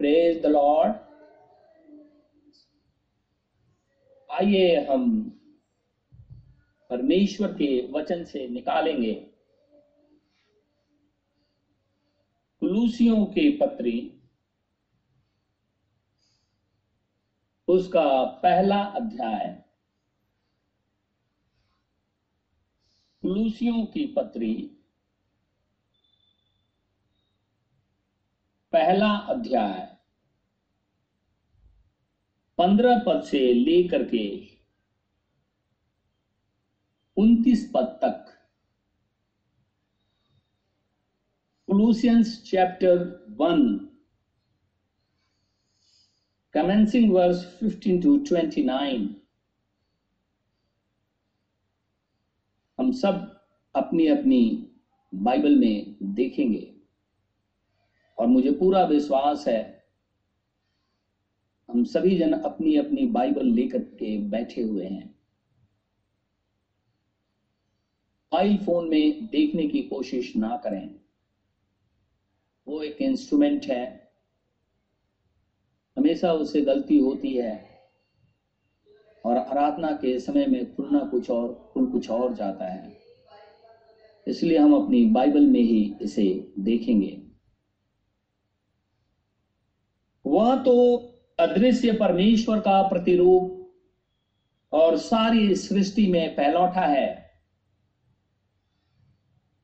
Praise the Lord आइए हम परमेश्वर के वचन से निकालेंगे। कुलूसियों के पत्री, उसका पहला अध्याय। कुलूसियों की पत्री पहला अध्याय पंद्रह पद से लेकर के उन्तीस पद तक। Colossians chapter 1 commencing verse 15 to 29 हम सब अपनी अपनी बाइबल में देखेंगे। और मुझे पूरा विश्वास है, हम सभी जन अपनी अपनी बाइबल लेकर के बैठे हुए हैं। मोबाइल फ़ोन में देखने की कोशिश ना करें। वो एक इंस्ट्रूमेंट है। हमेशा उससे गलती होती है और आराधना के समय में खुलना कुछ और खुल कुछ और जाता है। इसलिए हम अपनी बाइबल में ही इसे देखेंगे। वह तो अदृश्य परमेश्वर का प्रतिरूप और सारी सृष्टि में फैलौठा है,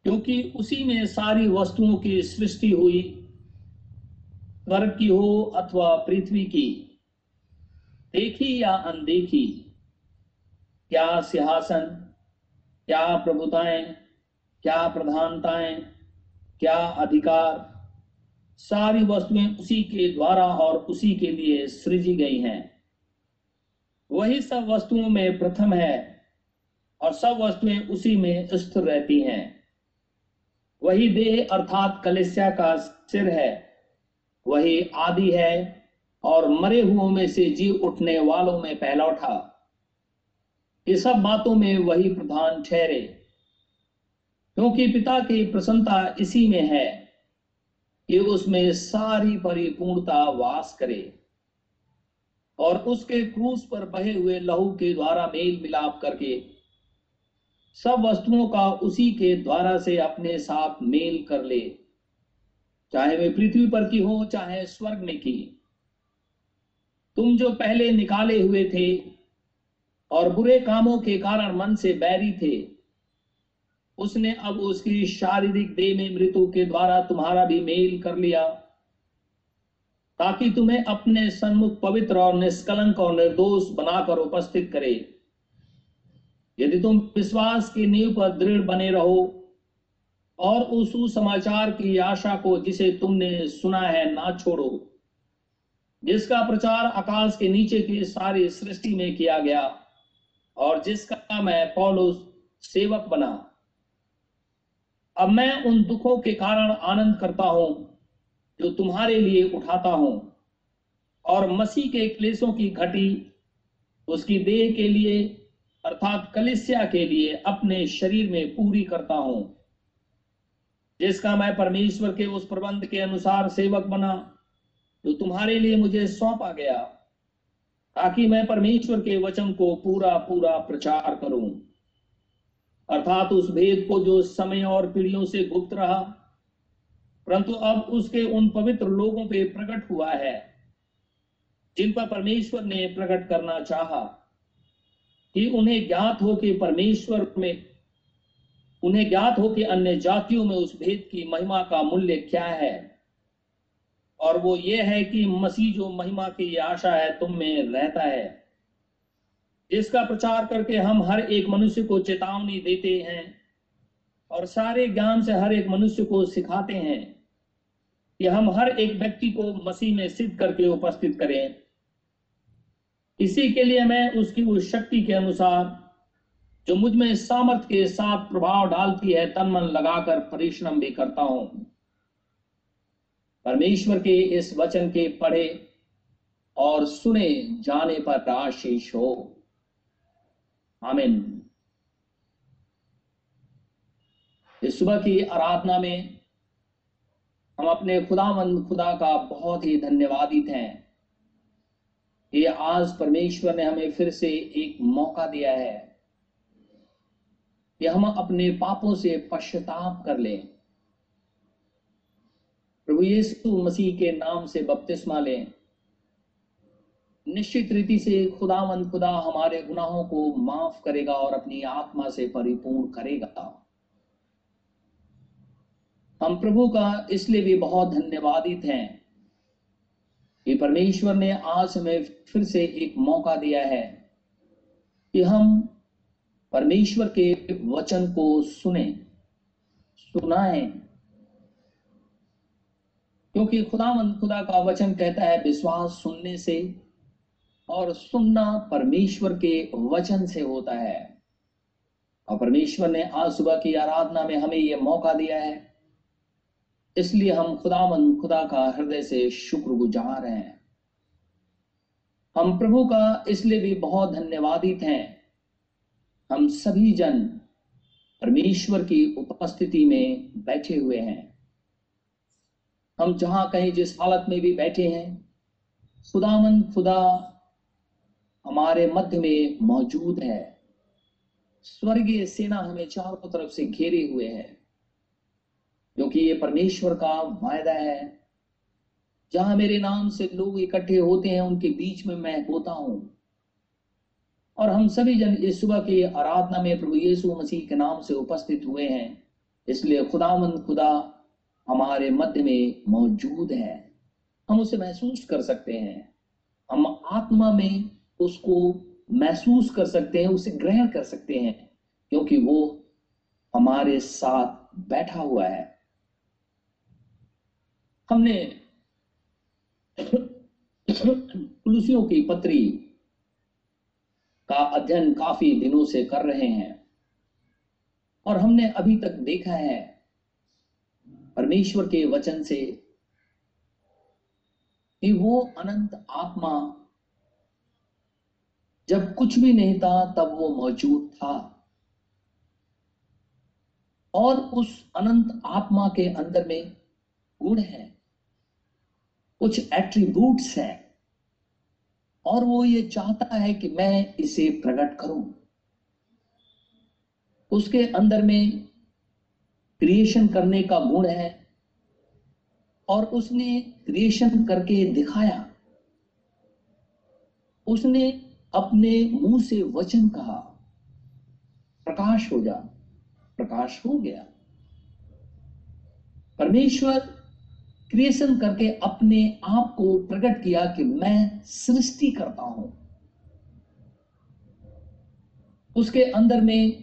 क्योंकि उसी में सारी वस्तुओं की सृष्टि हुई स्वर्ग की हो अथवा पृथ्वी की। देखी या अनदेखी, क्या सिंहासन, क्या प्रभुताएँ, क्या प्रधानताएँ, क्या अधिकार सारी वस्तुएँ उसी के द्वारा और उसी के लिए सृजी गई हैं। वही सब वस्तुओं में प्रथम है और सब वस्तुएँ उसी में स्थिर रहती हैं। वही देह अर्थात कलेस्या का सिर है, वही आदि है और मरे हुओं में से जी उठने वालों में पहला उठा। ये सब बातों में वही प्रधान ठहरे, क्योंकि पिता की प्रसन्नता इसी में है। कि उसमें सारी परिपूर्णता वास करे और उसके क्रूस पर बहे हुए लहू के द्वारा मेल मिलाप करके सब वस्तुओं का उसी के द्वारा से अपने साथ मेल कर ले, चाहे वे पृथ्वी पर की हो, चाहे स्वर्ग में की। तुम जो पहले निकाले हुए थे और बुरे कामों के कारण मन से बैरी थे उसने अब उसकी शारीरिक देह में मृत्यु के द्वारा तुम्हारा भी मेल कर लिया, ताकि तुम्हें अपने सन्मुख पवित्र और निष्कलंक और निर्दोष बनाकर उपस्थित करे। यदि तुम विश्वास की नींव पर दृढ़ बने रहो और उस समाचार की आशा को जिसे तुमने सुना है ना छोड़ो, जिसका प्रचार आकाश के नीचे की सारी सृष्टि में किया गया और जिसका मैं पौलुस सेवक बना। अब मैं उन दुखों के कारण आनंद करता हूँ, जो तुम्हारे लिए उठाता हूँ। और मसीह के क्लेशों की घटी, उसकी देह के लिए, अर्थात कलिसिया के लिए अपने शरीर में पूरी करता हूँ। जिसका मैं परमेश्वर के उस प्रबंध के अनुसार सेवक बना, जो तुम्हारे लिए मुझे सौंपा गया, ताकि मैं परमेश्वर के वचन को पूरा पूरा प्रचार करूँ। अर्थात उस भेद को जो समय और पीढ़ियों से गुप्त रहा, परंतु अब उसके उन पवित्र लोगों पे प्रकट हुआ है, जिन पर परमेश्वर ने प्रकट करना चाहा, कि उन्हें ज्ञात हो कि परमेश्वर में, उन्हें ज्ञात हो कि अन्य जातियों में उस भेद की महिमा का मूल्य क्या है। और वो ये है कि मसीह जो महिमा की आशा है तुम में रहता है। जिसका प्रचार करके हम हर एक मनुष्य को चेतावनी देते हैं और सारे ज्ञान से हर एक मनुष्य को सिखाते हैं कि हम हर एक व्यक्ति को मसीह में सिद्ध करके उपस्थित करें। इसी के लिए मैं उसकी उस शक्ति के अनुसार, जो मुझमें सामर्थ्य के साथ प्रभाव डालती है तन मन लगाकर परिश्रम भी करता हूँ। परमेश्वर के इस वचन के पढ़े और सुने जाने पर आशीष हो। आमीन। इस सुबह की आराधना में हम अपने खुदावंद खुदा का बहुत ही धन्यवादित हैं। कि आज परमेश्वर ने हमें फिर से एक मौका दिया है कि हम अपने पापों से पश्चाताप कर लें। प्रभु यीशु मसीह के नाम से बपतिस्मा लें। निश्चित रीति से खुदावंद खुदा हमारे गुनाहों को माफ़ करेगा और अपनी आत्मा से परिपूर्ण करेगा। हम प्रभु का इसलिए भी बहुत धन्यवादित हैं। कि परमेश्वर ने आज हमें फिर से एक मौका दिया है कि हम परमेश्वर के वचन को सुने, सुनाए। क्योंकि खुदावंद खुदा का वचन कहता है, विश्वास सुनने से और सुनना परमेश्वर के वचन से होता है। और परमेश्वर ने आज सुबह की आराधना में हमें यह मौका दिया है। इसलिए हम खुदावन, खुदा का हृदय से शुक्रगुजार हैं। हम प्रभु का इसलिए भी बहुत धन्यवादित हैं। हम सभी जन परमेश्वर की उपस्थिति में बैठे हुए हैं। हम जहाँ कहीं जिस हालत में भी बैठे हैं, खुदावन, खुदा हमारे मध्य में मौजूद है। स्वर्गीय सेना हमें चारों तरफ़ से घेरे हुए है। क्योंकि ये परमेश्वर का वायदा है। जहाँ मेरे नाम से लोग इकट्ठे होते हैं, उनके बीच में मैं होता हूँ। और हम सभी जन इस सुबह की आराधना में प्रभु यीशु मसीह के नाम से उपस्थित हुए हैं। इसलिए खुदामंद खुदा हमारे मध्य में मौजूद है। हम उसे महसूस कर सकते हैं। हम आत्मा में उसको महसूस कर सकते हैं, उसे ग्रहण कर सकते हैं, क्योंकि वो हमारे साथ बैठा हुआ है। हमने तुलसियों की पत्री का अध्ययन काफ़ी दिनों से कर रहे हैं, और हमने अभी तक देखा है, परमेश्वर के वचन से कि वो अनंत आत्मा जब कुछ भी नहीं था, तब वो मौजूद था। और उस अनंत आत्मा के अंदर में गुण है, कुछ एट्रीब्यूट्स है, और वो ये चाहता है कि मैं इसे प्रकट करूँ। उसके अंदर में क्रिएशन करने का गुण है, और उसने क्रिएशन करके दिखाया। उसने अपने मुँह से वचन कहा, प्रकाश हो जा, प्रकाश हो गया। परमेश्वर क्रिएशन करके अपने आप को प्रकट किया कि मैं सृष्टि करता हूँ। उसके अंदर में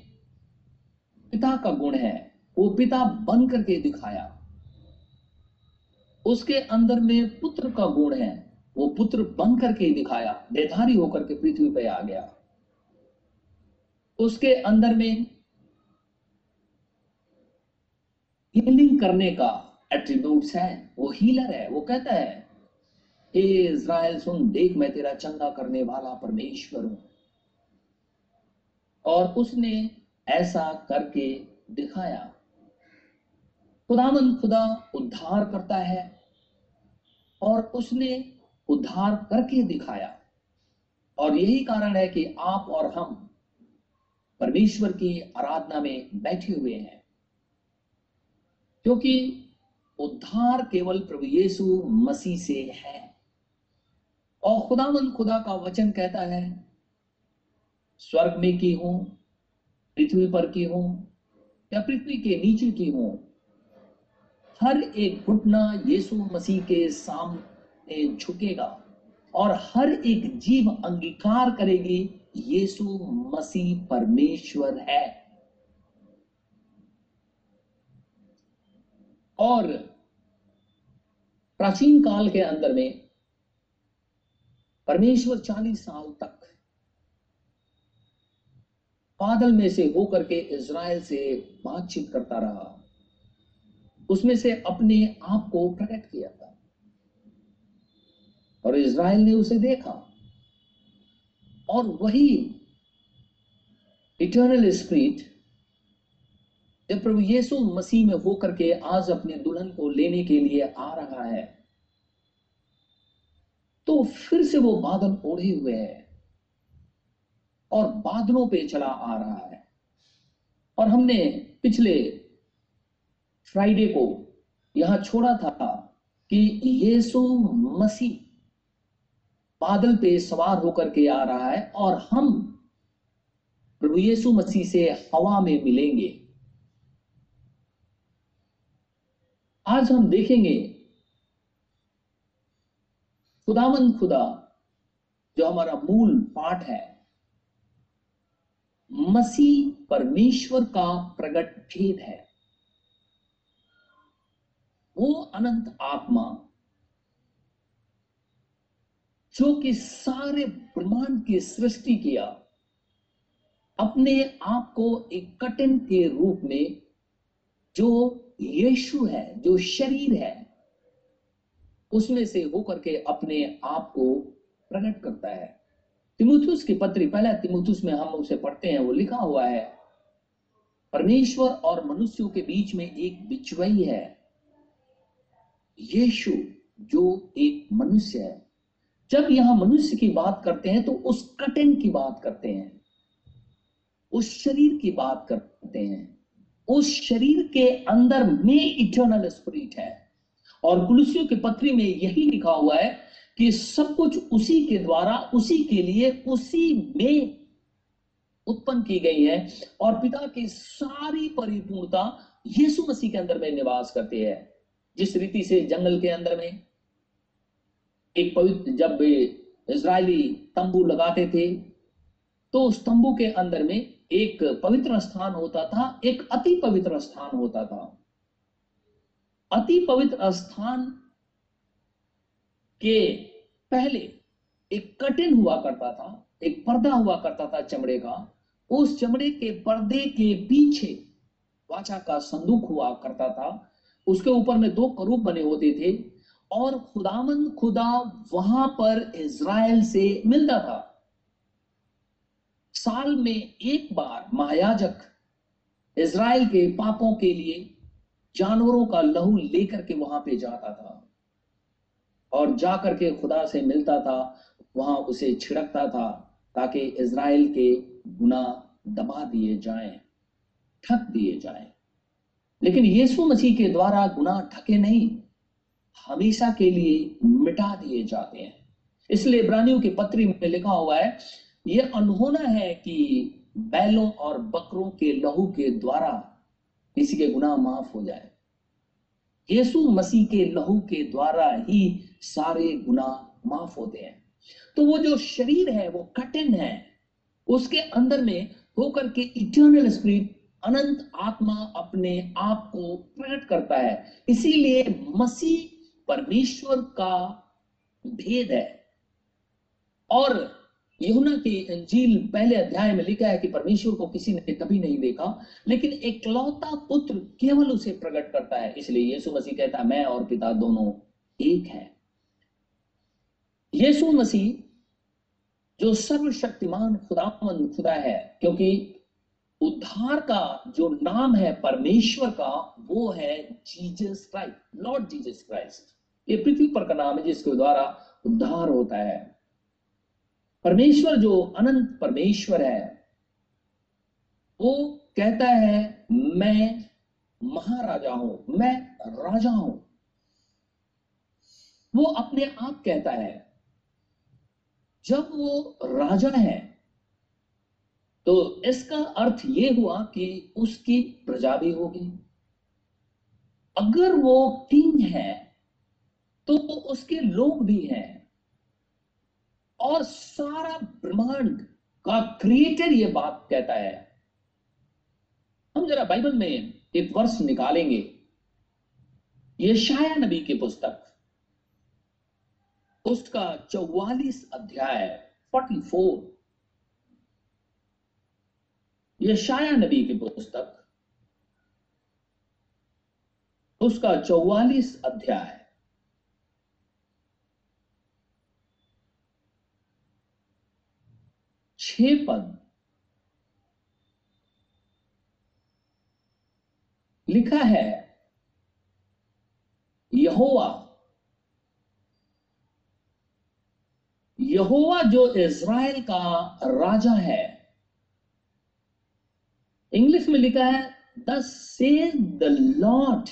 पिता का गुण है, वो पिता बन करके दिखाया। उसके अंदर में पुत्र का गुण है वो पुत्र बन करके ही दिखाया देधारी होकर के पृथ्वी पर आ गया। उसके अंदर में हीलिंग करने का एट्रीब्यूट्स है, वो हीलर है, वो कहता है ए इज़राइल, सुन, देख, मैं तेरा चंगा करने वाला परमेश्वर हूँ। और उसने ऐसा करके दिखाया। खुदामंद खुदा उद्धार करता है और उसने उद्धार करके दिखाया। और यही कारण है कि आप और हम परमेश्वर की आराधना में बैठे हुए हैं। क्योंकि उद्धार केवल प्रभु यीशु मसीह से है। और खुदामंद खुदा का वचन कहता है, स्वर्ग में की हूँ, पृथ्वी पर की हूँ, या पृथ्वी के नीचे की हूँ, हर एक घुटना यीशु मसीह के सामने झुकेगा। और हर एक जीव अंगीकार करेगी, यीशु मसीह परमेश्वर है। और प्राचीन काल के अंदर में परमेश्वर चालीस साल तक बादल में से होकर के इज़राइल से बातचीत करता रहा। उसमें से अपने आप को प्रकट किया था। और इज़राइल ने उसे देखा। और वही इटर्नल स्पिरिट जब प्रभु यीशु मसीह में होकर के आज अपने दुल्हन को लेने के लिए आ रहा है तो फिर से वो बादल ओढ़े हुए है और बादलों पे चला आ रहा है। और हमने पिछले फ्राइडे को यहाँ छोड़ा था कि यीशु मसीह बादल पे सवार होकर के आ रहा है और हम प्रभु यीशु मसीह से हवा में मिलेंगे। आज हम देखेंगे खुदामंद खुदा, जो हमारा मूल पाठ है, मसीह परमेश्वर का प्रगट भेद है। वो अनंत आत्मा जो कि सारे ब्रह्मांड की सृष्टि किया, अपने आप को एक कटन के रूप में जो यीशु है, जो शरीर है, उसमें से होकर के अपने आप को प्रकट करता है। तिमुथुस की पत्री, पहला तिमुथुस में हम उसे पढ़ते हैं, वो लिखा हुआ है, परमेश्वर और मनुष्यों के बीच में एक बिचवई है। यीशु, जो एक मनुष्य है जब यहाँ मनुष्य की बात करते हैं तो उस कटन की बात करते हैं। उस शरीर की बात करते हैं। उस शरीर के अंदर में इटर्नल स्पिरिट है। और कुलसियों की पत्री में यही लिखा हुआ है कि सब कुछ उसी के द्वारा, उसी के लिए, उसी में उत्पन्न की गई है। और पिता की सारी परिपूर्णता यीशु मसीह के अंदर में निवास करती है। जिस रीति से जंगल के अंदर में एक पवित्र जब इसराइली तंबू लगाते थे तो उस तंबू के अंदर में एक पवित्र स्थान होता था, एक अति पवित्र स्थान होता था। अति पवित्र स्थान के पहले एक कटिन हुआ करता था, एक पर्दा हुआ करता था चमड़े का। उस चमड़े के पर्दे के पीछे वाचा का संदूक हुआ करता था। उसके ऊपर में दो करूप बने होते थे। और खुदामंद खुदा वहाँ पर इज़राइल से मिलता था। साल में एक बार महायाजक इज़राइल के पापों के लिए जानवरों का लहू लेकर के वहाँ पे जाता था और जाकर के खुदा से मिलता था, वहाँ उसे छिड़कता था ताकि इज़राइल के गुना दबा दिए जाएँ ठक दिए जाएँ। लेकिन यीशु मसीह के द्वारा गुना ठके नहीं। हमेशा के लिए मिटा दिए जाते हैं। इसलिए इब्रानियों की पत्री में लिखा हुआ है यह अनहोना है कि बैलों और बकरों के लहू के द्वारा किसी के गुनाह माफ़ हो जाए। यीशु मसीह के लहू के द्वारा ही सारे गुनाह माफ़ होते हैं। तो वो जो शरीर है, वो कठिन है, उसके अंदर में होकर के इटर्नल स्पिरिट अनंत आत्मा अपने आप को प्रकट करता है। इसीलिए मसीह परमेश्वर का भेद है। और यहुना की अंजील पहले अध्याय में लिखा है कि परमेश्वर को किसी ने कभी नहीं देखा, लेकिन एक लौता पुत्र केवल उसे प्रकट करता है। इसलिए यीशु मसीह कहता है, मैं और पिता दोनों एक है। यीशु मसीह जो सर्वशक्तिमान खुदावन खुदा है, क्योंकि उद्धार का जो नाम है परमेश्वर का, वो है Jesus Christ Lord Jesus Christ. ये पृथ्वी पर का नाम है, जिसके द्वारा उद्धार होता है। परमेश्वर जो अनंत परमेश्वर है, वो कहता है, मैं महाराजा हूँ, मैं राजा हूँ। वो अपने आप कहता है, जब वो राजा है तो इसका अर्थ ये हुआ कि उसकी प्रजा भी होगी। अगर वो किंग है तो उसके लोग भी हैं। और सारा ब्रह्मांड का क्रिएटर ये बात कहता है। हम जरा बाइबल में एक वर्ष निकालेंगे। ये शाया नबी की पुस्तक। उसका चौवालीस अध्याय फोर्टी फोर ये शाया नबी की पुस्तक। उसका चौवालीस अध्याय। छ पद लिखा है, यहोवा। यहोवा जो इज़राइल का राजा है। इंग्लिश में लिखा है, the say the Lord,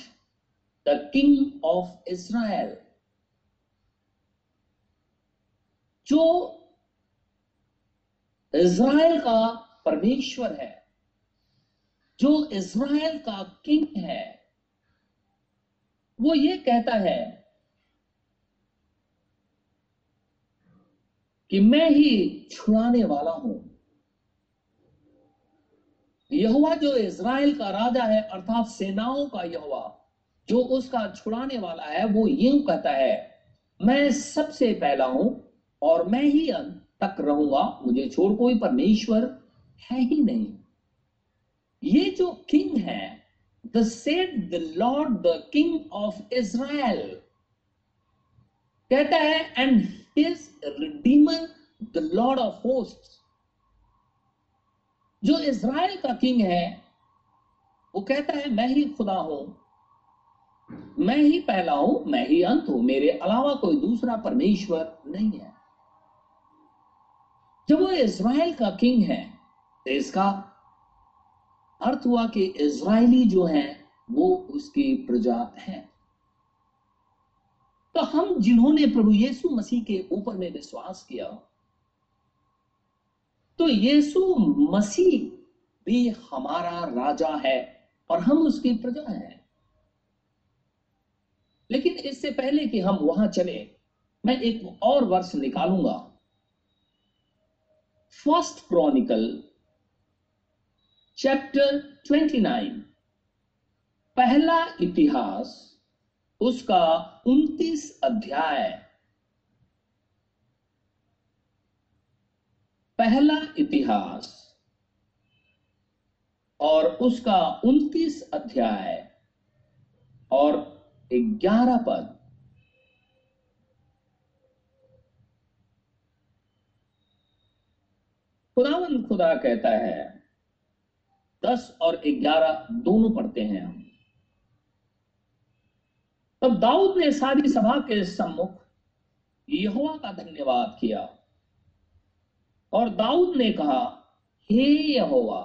the king of Israel. जो इज़राइल का परमेश्वर है, जो इज़राइल का किंग है, वो ये कहता है कि मैं ही छुड़ाने वाला हूँ। यहुआ जो इज़राइल का राजा है, अर्थात सेनाओं का यहुआ जो उसका छुड़ाने वाला है, वो यूँ कहता है, मैं सबसे पहला हूँ और मैं ही अंत तक रहूँगा, मुझे छोड़ कोई परमेश्वर है ही नहीं। ये जो किंग है the said the Lord the king of Israel कहता है and his redeemer the Lord of host जो इज़राइल का किंग है, वो कहता है, मैं ही खुदा हूँ, मैं ही पहला हूँ, मैं ही अंत हूँ, मेरे अलावा कोई दूसरा परमेश्वर नहीं है। जब वो इज़राइल का किंग है तो इसका अर्थ हुआ कि इज़राइली जो है, वो उसकी प्रजा है। तो हम जिन्होंने प्रभु यीशु मसीह के ऊपर में विश्वास किया तो यीशु मसीह भी हमारा राजा है और हम उसकी प्रजा है। लेकिन इससे पहले कि हम वहाँ चले, मैं एक और वर्ष निकालूँगा। फ़र्स्ट क्रॉनिकल चैप्टर 29 पहला इतिहास, उसका 29 अध्याय। पहला इतिहास और उसका 29 अध्याय और 11 पद। खुदावन खुदा कहता है, दस और ग्यारह दोनों पढ़ते हैं हम। तब दाऊद ने सारी सभा के सम्मुख यहोवा का धन्यवाद किया और दाऊद ने कहा, हे यहोवा,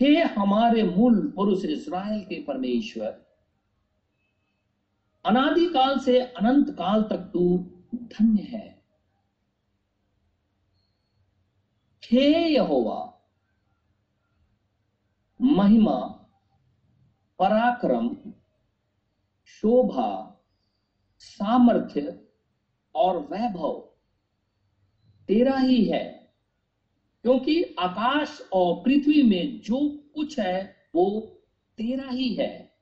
हे हमारे मूल पुरुष इज़राइल के परमेश्वर, अनादिकाल से अनंत काल तक तू धन्य है। हे यहोवा महिमा, पराक्रम, शोभा, सामर्थ्य और वैभव तेरा ही है, क्योंकि आकाश और पृथ्वी में जो कुछ है, वो तेरा ही है।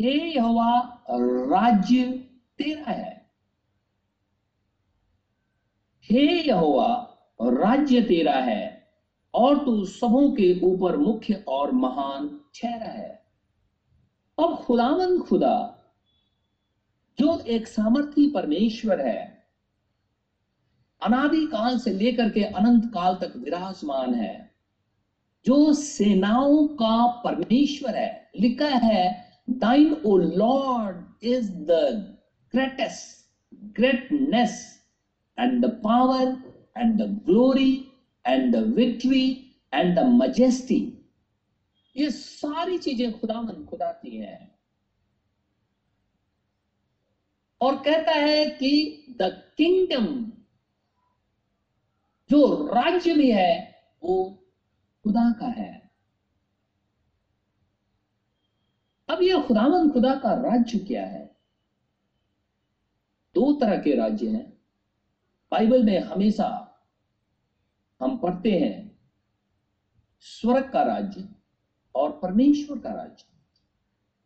हे यहोवा राज्य तेरा है। हे यहोवा राज्य तेरा है, और तू सबों के ऊपर मुख्य और महान ठहरा है। अब खुदावन खुदा, जो एक सामर्थी परमेश्वर है अनादि काल से लेकर के अनंत काल तक विराजमान है, जो सेनाओं का परमेश्वर है। लिखा है thine O Lord is the greatest greatness and the power and the glory and the victory and the majesty ये सारी चीज़ें खुदावन खुदा की हैं। और कहता है कि द किंगडम जो राज्य भी है, वो खुदा का है। अब यह खुदावन खुदा का राज्य क्या है? दो तरह के राज्य हैं। बाइबल में हमेशा हम पढ़ते हैं, स्वर्ग का राज्य और परमेश्वर का राज्य।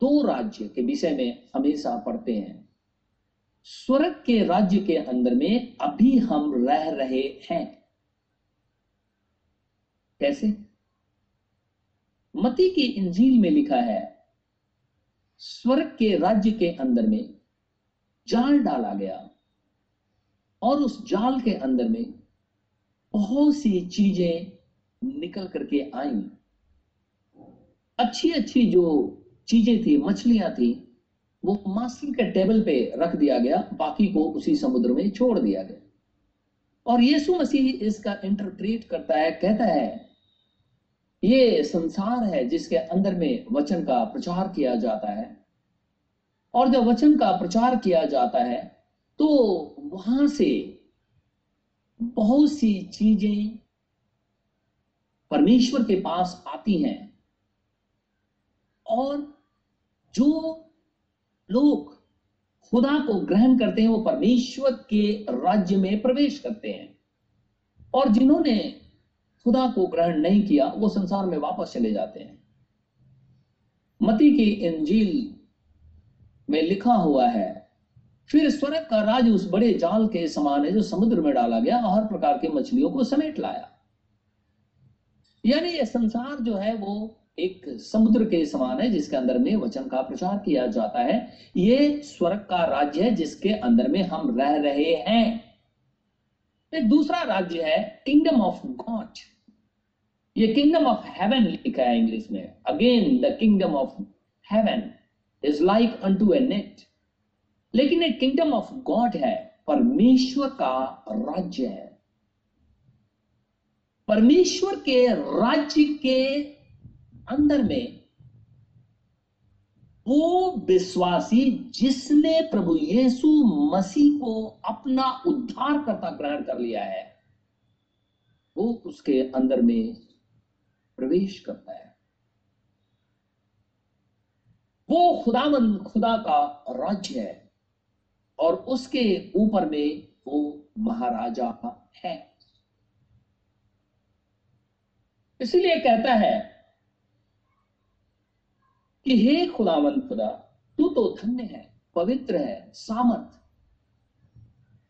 दो राज्य के विषय में हमेशा पढ़ते हैं। स्वर्ग के राज्य के अंदर में अभी हम रह रहे हैं। कैसे? मती की इंजील में लिखा है, स्वर्ग के राज्य के अंदर में जाल डाला गया। और उस जाल के अंदर में बहुत सी चीज़ें निकल करके आई। अच्छी अच्छी जो चीज़ें थी, मछलियाँ थी, वो मास्टर के टेबल पे रख दिया गया, बाकी को उसी समुद्र में छोड़ दिया गया। और यीशु मसीह इसका इंटरप्रेट करता है, कहता है, ये संसार है जिसके अंदर में वचन का प्रचार किया जाता है। और जब वचन का प्रचार किया जाता है तो वहाँ से बहुत सी चीज़ें परमेश्वर के पास आती हैं। और जो लोग खुदा को ग्रहण करते हैं, वो परमेश्वर के राज्य में प्रवेश करते हैं। और जिन्होंने खुदा को ग्रहण नहीं किया, वो संसार में वापस चले जाते हैं। मती की इंजील में लिखा हुआ है फिर स्वर्ग का राज उस बड़े जाल के समान है जो समुद्र में डाला गया और हर प्रकार की मछलियों को समेट लाया। यानी ये संसार जो है वो एक समुद्र के समान है, जिसके अंदर में वचन का प्रचार किया जाता है। ये स्वर्ग का राज्य है, जिसके अंदर में हम रह रहे हैं। एक दूसरा राज्य है किंगडम ऑफ़ गॉड ये किंगडम ऑफ़ हेवन लिखा है इंग्लिश में। Again the kingdom of heaven is like unto a net लेकिन एक किंगडम ऑफ़ गॉड है, परमेश्वर का राज्य है। परमेश्वर के राज्य के अंदर में वो विश्वासी जिसने प्रभु यीशु मसीह को अपना उद्धार करता ग्रहण कर लिया है, वो उसके अंदर में प्रवेश करता है। वो खुदावन, खुदा का राज्य है। और उसके ऊपर में वो महाराजा है। इसलिए कहता है कि हे खुदावन खुदा, तू तो धन्य है, पवित्र है, सामर्थ।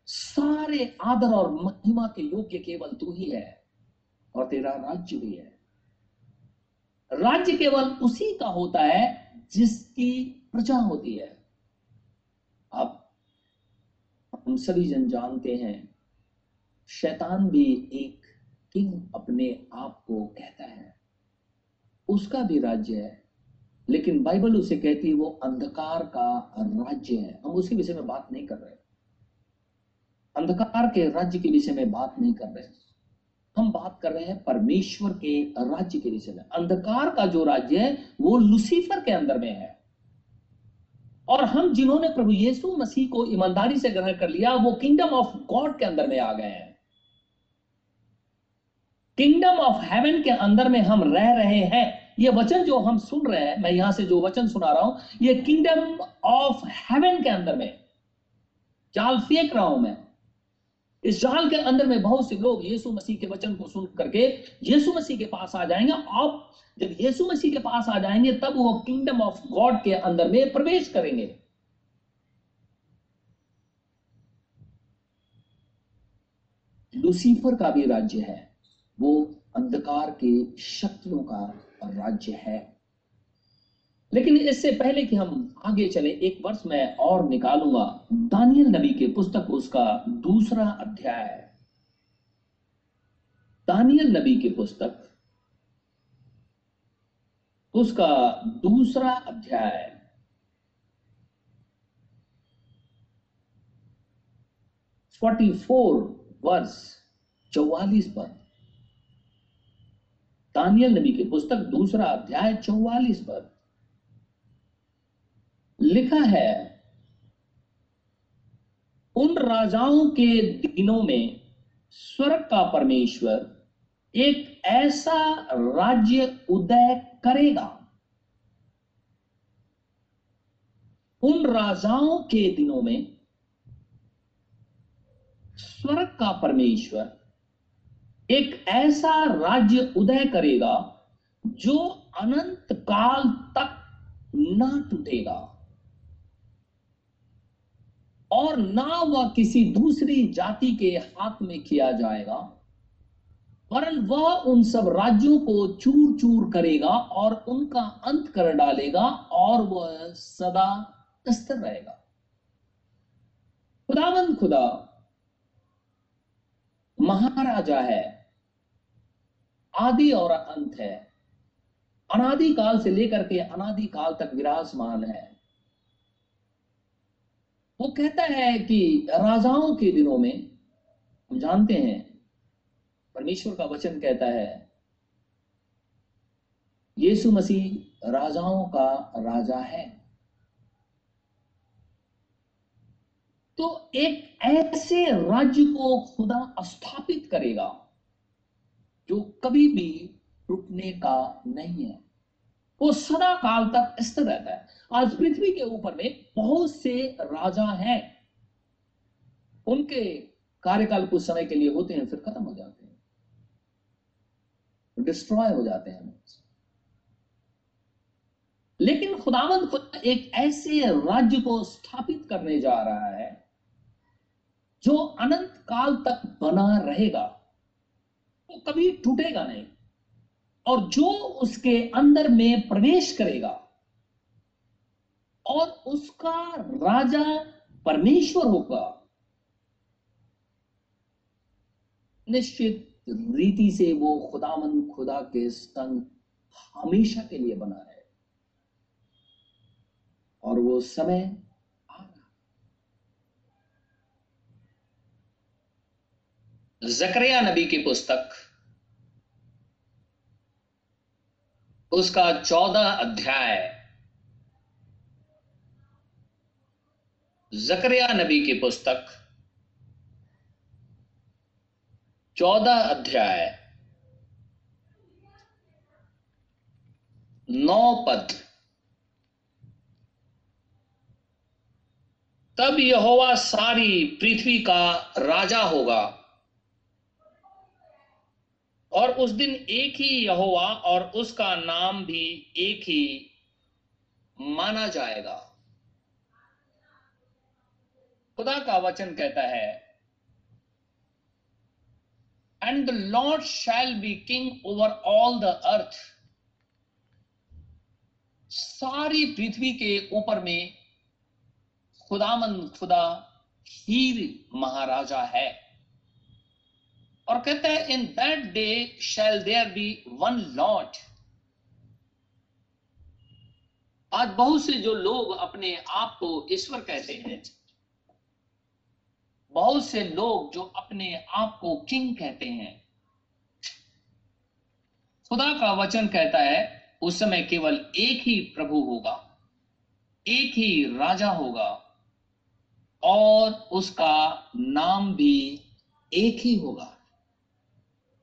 सारे आदर और महिमा के योग्य केवल तू ही है और तेरा राज्य भी है। राज्य केवल उसी का होता है जिसकी प्रजा होती है अब हम सभी जन जानते हैं, शैतान भी एक किंग अपने आप को कहता है। उसका भी राज्य है, लेकिन बाइबल उसे कहती है, वो अंधकार का राज्य है। हम उसके विषय में बात नहीं कर रहे। अंधकार के राज्य के विषय में बात नहीं कर रहे। हम बात कर रहे हैं परमेश्वर के राज्य के विषय में। अंधकार का जो राज्य है, वो लुसीफर के अंदर में है। और हम जिन्होंने प्रभु यीशु मसीह को ईमानदारी से ग्रहण कर लिया, वो किंगडम ऑफ़ गॉड के अंदर में आ गए हैं। किंगडम ऑफ़ हेवन के अंदर में हम रह रहे हैं। ये वचन जो हम सुन रहे हैं, मैं यहाँ से जो वचन सुना रहा हूँ, ये किंगडम ऑफ़ हेवन के अंदर में चाल फेंक रहा हूँ मैं। इस जाल के अंदर में बहुत से लोग यीशु मसीह के वचन को सुन करके यीशु मसीह के पास आ जाएँगे। आप जब यीशु मसीह के पास आ जाएँगे, तब वो किंगडम ऑफ़ गॉड के अंदर में प्रवेश करेंगे। लुसीफर का भी राज्य है। वो अंधकार के शक्तियों का राज्य है। लेकिन इससे पहले कि हम आगे चले, एक वर्ष में और निकालूँगा। दानियल नबी के पुस्तक, उसका दूसरा अध्याय। दानियल नबी की पुस्तक, उसका दूसरा अध्याय। फोर्टी फोर वर्ष, चौवालीस पर दानियल नबी की पुस्तक, दूसरा अध्याय, चौवालीस पर लिखा है, उन राजाओं के दिनों में स्वर्ग का परमेश्वर एक ऐसा राज्य उदय करेगा। उन राजाओं के दिनों में स्वर्ग का परमेश्वर एक ऐसा राज्य उदय करेगा जो अनंत काल तक ना टूटेगा। और ना वह किसी दूसरी जाति के हाथ में किया जाएगा, वरन वह उन सब राज्यों को चूर चूर करेगा और उनका अंत कर डालेगा और वह सदा स्थिर रहेगा। खुदावंद खुदा, महाराजा है, आदि और अंत है। अनादि काल से लेकर के अनादि काल तक विराजमान है। वो कहता है कि राजाओं के दिनों में, हम जानते हैं, परमेश्वर का वचन कहता है, यीशु मसीह राजाओं का राजा है। तो एक ऐसे राज्य को खुदा स्थापित करेगा, जो कभी भी टूटने का नहीं है। वो सदा काल तक स्थिर रहता है। आज पृथ्वी के ऊपर में बहुत से राजा हैं। उनके कार्यकाल कुछ समय के लिए होते हैं, फिर खत्म हो जाते हैं। डिस्ट्रॉय हो जाते हैं। लेकिन खुदावंद खुद एक ऐसे राज्य को स्थापित करने जा रहा है, जो अनंत काल तक बना रहेगा। वो तो कभी टूटेगा नहीं। और जो उसके अंदर में प्रवेश करेगा और उसका राजा परमेश्वर होगा। निश्चित रीति से वो खुदामन खुदा के संग हमेशा के लिए बना है और वो समय आ रहा जकरिया नबी की पुस्तक उसका चौदह अध्याय। जकरिया नबी की पुस्तक, चौदह अध्याय। नौ पद। तब यहोवा सारी पृथ्वी का राजा होगा। और उस दिन एक ही यहोवा और उसका नाम भी एक ही माना जाएगा। खुदा का वचन कहता है and the Lord shall be king over all the earth सारी पृथ्वी के ऊपर में खुदामन खुदा हीर महाराजा है। और कहता है in that day shall there be one Lord आज बहुत से जो लोग अपने आप को ईश्वर कहते हैं, बहुत से लोग जो अपने आप को किंग कहते हैं। खुदा का वचन कहता है, उस समय केवल एक ही प्रभु होगा, एक ही राजा होगा और उसका नाम भी एक ही होगा।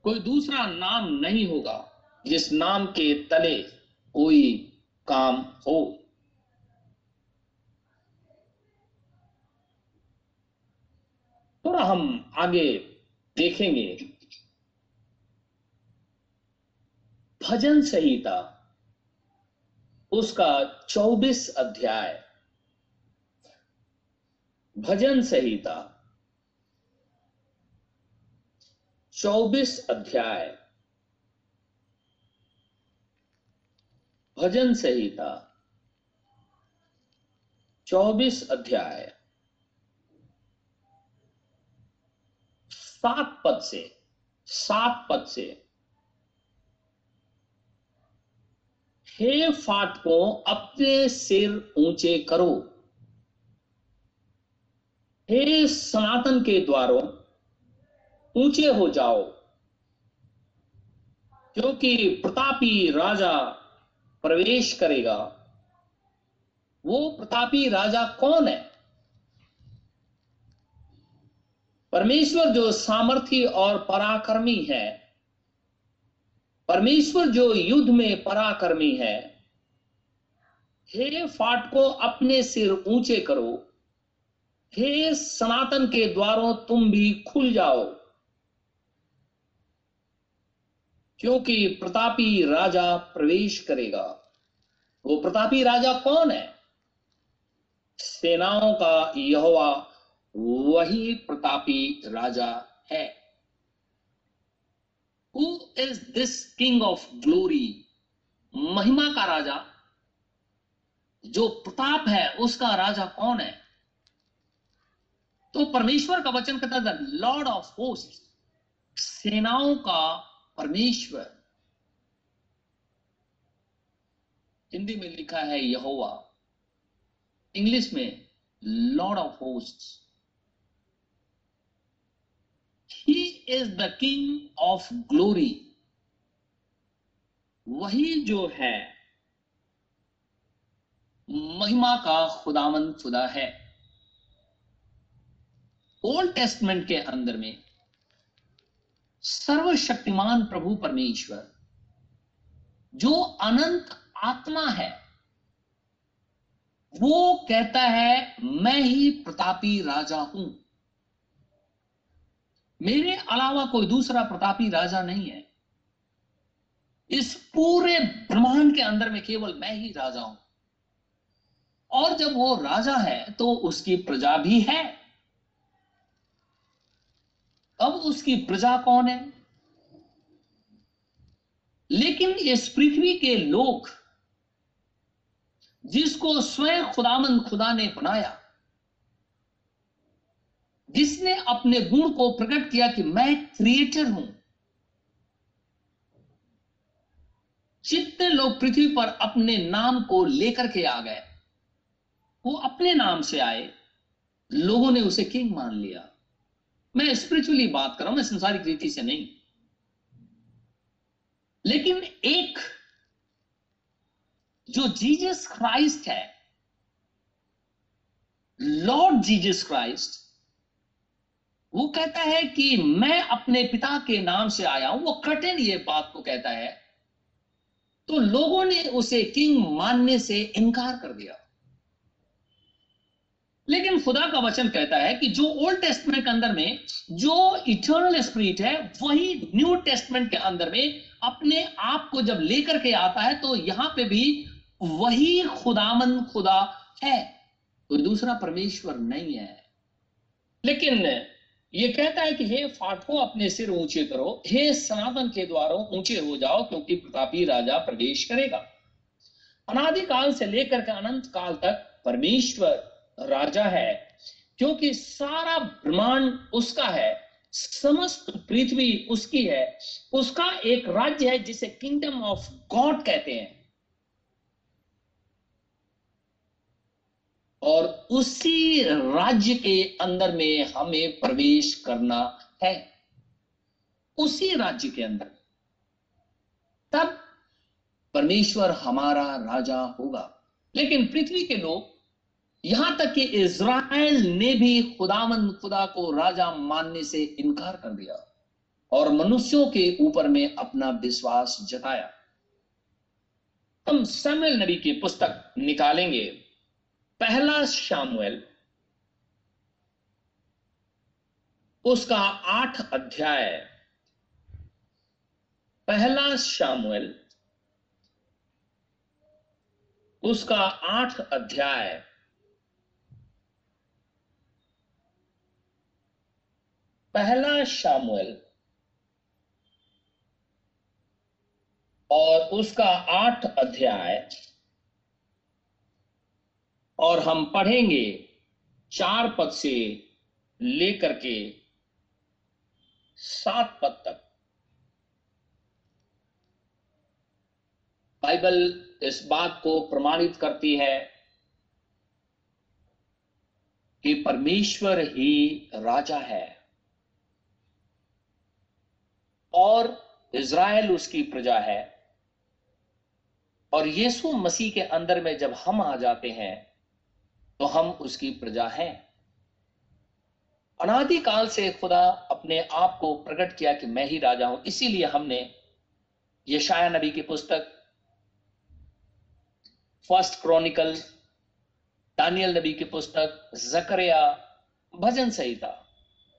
कोई दूसरा नाम नहीं होगा जिस नाम के तले कोई काम हो। थोड़ा हम आगे देखेंगे। भजन संहिता, उसका चौबीस अध्याय। भजन संहिता चौबीस अध्याय। भजन संहिता। चौबीस अध्याय। सात पद से, सात पद से। हे फाटकों, अपने सिर ऊँचे करो। हे सनातन के द्वारों ऊँचे हो जाओ, क्योंकि प्रतापी राजा प्रवेश करेगा। वो प्रतापी राजा कौन है? परमेश्वर जो सामर्थी और पराक्रमी है, परमेश्वर जो युद्ध में पराक्रमी है, हे फाटको अपने सिर ऊँचे करो, हे सनातन के द्वारों तुम भी खुल जाओ। क्योंकि प्रतापी राजा प्रवेश करेगा। वो प्रतापी राजा कौन है? सेनाओं का यहोवा, वही प्रतापी राजा है। Who is this king of glory महिमा का राजा। जो प्रताप है, उसका राजा कौन है? तो परमेश्वर का वचन कहता है लॉर्ड ऑफ़ होस्ट सेनाओं का परमेश्वर। हिंदी में लिखा है यहोवा। इंग्लिश में Lord of host. He is the king of glory वही जो है, महिमा का खुदावन खुदा है। ओल्ड टेस्टमेंट के अंदर में सर्वशक्तिमान प्रभु परमेश्वर, जो अनंत आत्मा है, वो कहता है, मैं ही प्रतापी राजा हूँ। मेरे अलावा कोई दूसरा प्रतापी राजा नहीं है। इस पूरे ब्रह्मांड के अंदर में केवल मैं ही राजा हूँ। और जब वो राजा है तो उसकी प्रजा भी है। अब उसकी प्रजा कौन है? लेकिन इस पृथ्वी के लोग, जिसको स्वयं खुदामंद खुदा ने बनाया, जिसने अपने गुण को प्रकट किया कि मैं क्रिएटर हूँ, जितने लोग पृथ्वी पर अपने नाम को लेकर के आ गए, वो अपने नाम से आए, लोगों ने उसे किंग मान लिया। मैं स्पिरिचुअली बात कर रहा हूँ, मैं संसारिक रीति से नहीं। लेकिन एक जो जीजस क्राइस्ट है लॉर्ड जीजस क्राइस्ट वो कहता है कि मैं अपने पिता के नाम से आया हूँ, वो कठिन ये बात को कहता है तो लोगों ने उसे किंग मानने से इनकार कर दिया। लेकिन खुदा का वचन कहता है कि जो ओल्ड टेस्टमेंट के अंदर में, जो इटर्नल स्पिरिट है, वही न्यू टेस्टमेंट के अंदर में अपने आप को जब लेकर के आता है तो यहाँ पे भी वही खुदामन खुदा है। कोई दूसरा परमेश्वर नहीं है। लेकिन ये कहता है कि हे फाटो अपने सिर ऊँचे करो, हे सनातन के द्वारों ऊँचे हो जाओ, क्योंकि प्रतापी राजा प्रवेश करेगा। अनादिकाल से लेकर के अनंत काल तक परमेश्वर राजा है, क्योंकि सारा ब्रह्मांड उसका है, समस्त पृथ्वी उसकी है, उसका एक राज्य है जिसे किंगडम ऑफ़ गॉड कहते हैं। और उसी राज्य के अंदर में हमें प्रवेश करना है, उसी राज्य के अंदर। तब परमेश्वर हमारा राजा होगा। लेकिन पृथ्वी के लोग यहाँ तक कि इज़राइल ने भी खुदामंद खुदा को राजा मानने से इनकार कर दिया और मनुष्यों के ऊपर में अपना विश्वास जताया। हम सैमुअल नबी की पुस्तक निकालेंगे, पहला शामुएल उसका आठ अध्याय। पहला शामुएल उसका आठ अध्याय। पहला शामुएल। और उसका आठ अध्याय। और हम पढ़ेंगे चार पद से लेकर के सात पद तक। बाइबल इस बात को प्रमाणित करती है कि परमेश्वर ही राजा है। और इज़राइल उसकी प्रजा है। और यीशु मसीह के अंदर में जब हम आ जाते हैं तो हम उसकी प्रजा हैं। अनादिकाल से खुदा अपने आप को प्रकट किया कि मैं ही राजा हूँ। इसीलिए हमने यशाया नबी की पुस्तक, फ़र्स्ट क्रॉनिकल, दानियल नबी की पुस्तक, जकरिया, भजन संहिता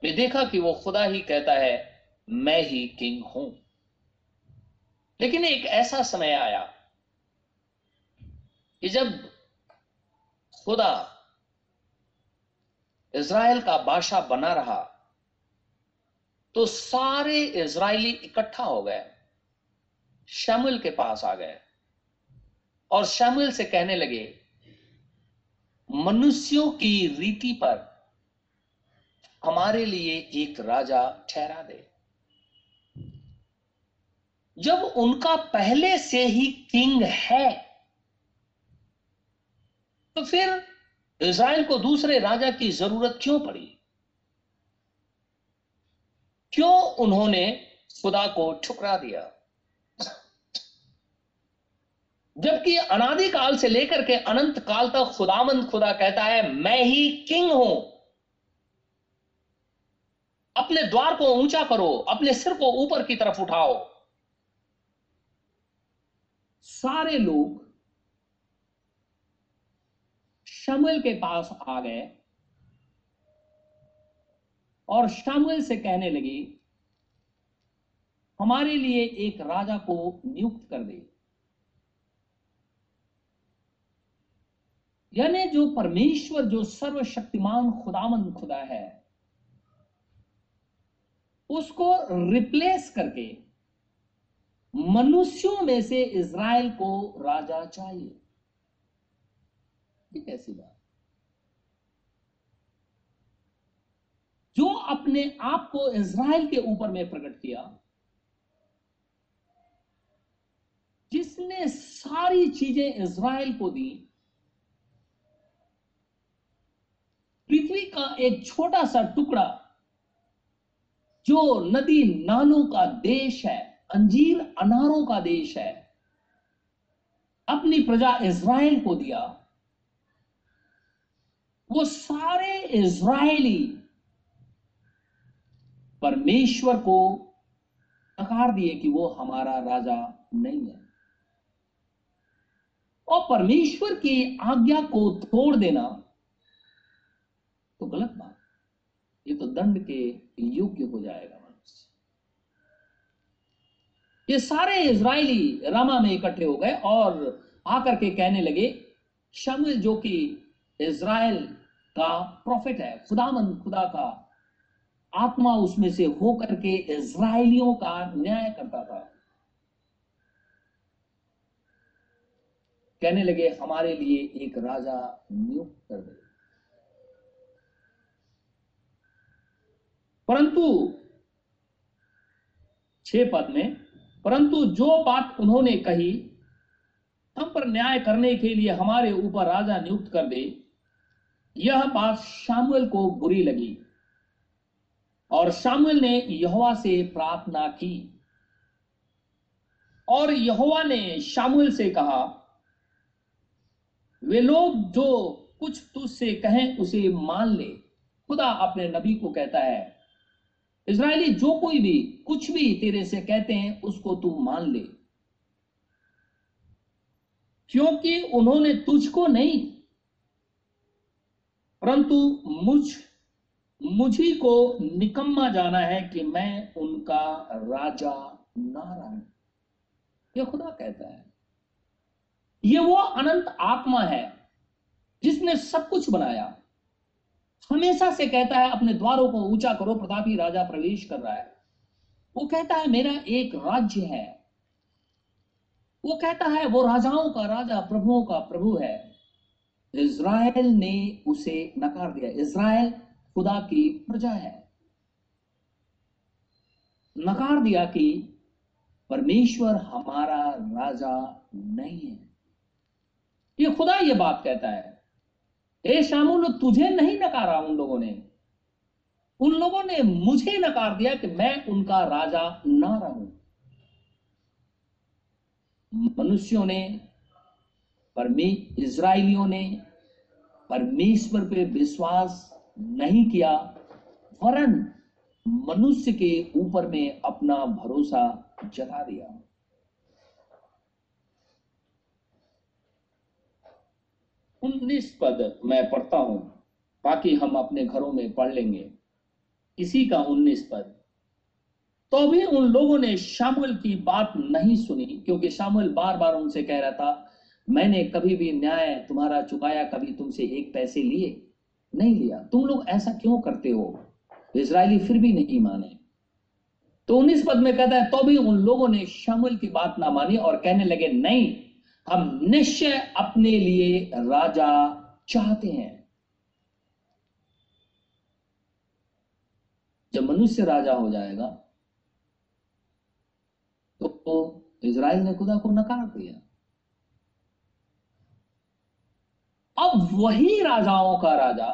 में देखा कि वो खुदा ही कहता है मैं ही किंग हूँ। लेकिन एक ऐसा समय आया कि जब खुदा इज़राइल का बादशाह बना रहा तो सारे इज़राइली इकट्ठा हो गए शमुल के पास आ गए और शमुल से कहने लगे, मनुष्यों की रीति पर हमारे लिए एक राजा ठहरा दे। जब उनका पहले से ही किंग है तो फिर इज़राइल को दूसरे राजा की ज़रूरत क्यों पड़ी? क्यों उन्होंने खुदा को ठुकरा दिया? जबकि अनादिकाल से लेकर के अनंत काल तक खुदामंद खुदा कहता है, मैं ही किंग हूँ। अपने द्वार को ऊँचा करो, अपने सिर को ऊपर की तरफ़ उठाओ। सारे लोग शमुएल के पास आ गए और शमुएल से कहने लगी, हमारे लिए एक राजा को नियुक्त कर दे। यानी जो परमेश्वर, जो सर्वशक्तिमान खुदामन खुदा है, उसको रिप्लेस करके मनुष्यों में से इज़राइल को राजा चाहिए। ये कैसी बात? जो अपने आप को इज़राइल के ऊपर में प्रकट किया, जिसने सारी चीज़ें इज़राइल को दी, पृथ्वी का एक छोटा सा टुकड़ा, जो नदी नालों का देश है अंजीर अनारों का देश है। अपनी प्रजा इज़राइल को दिया। वो सारे इज़राइली परमेश्वर को नकार दिए कि वो हमारा राजा नहीं है। और परमेश्वर की आज्ञा को तोड़ देना तो गलत बात। ये तो दंड के योग्य हो जाएगा। ये सारे इसराइली रामा में इकट्ठे हो गए और आकर के कहने लगे शमुएल जो कि इसराइल का प्रॉफिट है, खुदामंद, खुदा का आत्मा उसमें से होकर के इसराइलियों का न्याय करता था। कहने लगे, हमारे लिए एक राजा नियुक्त कर दे। परंतु, छह पद में परंतु जो बात उन्होंने कही, हम पर न्याय करने के लिए हमारे ऊपर राजा नियुक्त कर दे, यह बात शामुएल को बुरी लगी। और शामुएल ने यहोवा से प्रार्थना की। और यहोवा ने शामुएल से कहा, वे लोग जो कुछ तुझसे कहें, उसे मान ले। खुदा अपने नबी को कहता है इसराइली जो कोई भी, कुछ भी तेरे से कहते हैं, उसको तू मान ले। क्योंकि उन्होंने तुझको नहीं, परंतु मुझ, मुझी को निकम्मा जाना है कि मैं उनका राजा ना रहूँ ये खुदा कहता है। ये वो अनंत आत्मा है जिसने सब कुछ बनाया। हमेशा से कहता है, अपने द्वारों को ऊँचा करो, प्रतापी राजा प्रवेश कर रहा है। वो कहता है, मेरा एक राज्य है। वो कहता है, वो राजाओं का राजा, प्रभुओं का प्रभु है। इज़राइल ने उसे नकार दिया। इज़राइल खुदा की प्रजा है। नकार दिया कि परमेश्वर हमारा राजा नहीं है। ये खुदा ये बात कहता है। ए शामुल, तुझे नहीं नकारा उन लोगों ने। उन लोगों ने मुझे नकार दिया कि मैं उनका राजा ना रहूँ मनुष्यों ने, परमे इसराइलियों ने परमेश्वर पे विश्वास नहीं किया, वरन मनुष्य के ऊपर में अपना भरोसा जता दिया। उन्नीस पद मैं पढ़ता हूँ, बाकी हम अपने घरों में पढ़ लेंगे। इसी का उन्नीस पद। तो भी उन लोगों ने शामुल की बात नहीं सुनी, क्योंकि शामुल बार बार उनसे कह रहा था, मैंने कभी भी न्याय तुम्हारा चुकाया, कभी तुमसे एक पैसे लिए, नहीं लिया। तुम लोग ऐसा क्यों करते हो? इसराइली फिर भी नहीं माने। तो उन्नीस पद में कहता है तो भी उन लोगों ने शामुल की बात ना मानी और कहने लगे, नहीं हम निश्चय अपने लिए राजा चाहते हैं। जब मनुष्य राजा हो जाएगा तो इज़राइल ने खुदा को नकार दिया। अब वही राजाओं का राजा,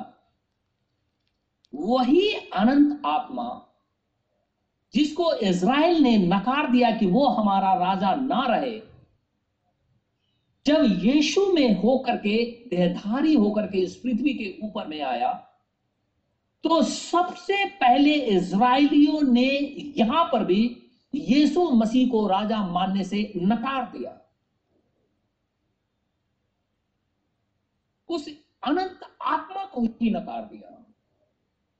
वही अनंत आत्मा, जिसको इज़राइल ने नकार दिया कि वो हमारा राजा ना रहे जब यीशु में होकर के, देहधारी होकर के इस पृथ्वी के ऊपर में आया तो सबसे पहले इसराइलियों ने यहाँ पर भी यीशु मसीह को राजा मानने से नकार दिया। उस अनंत आत्मा को ही नकार दिया।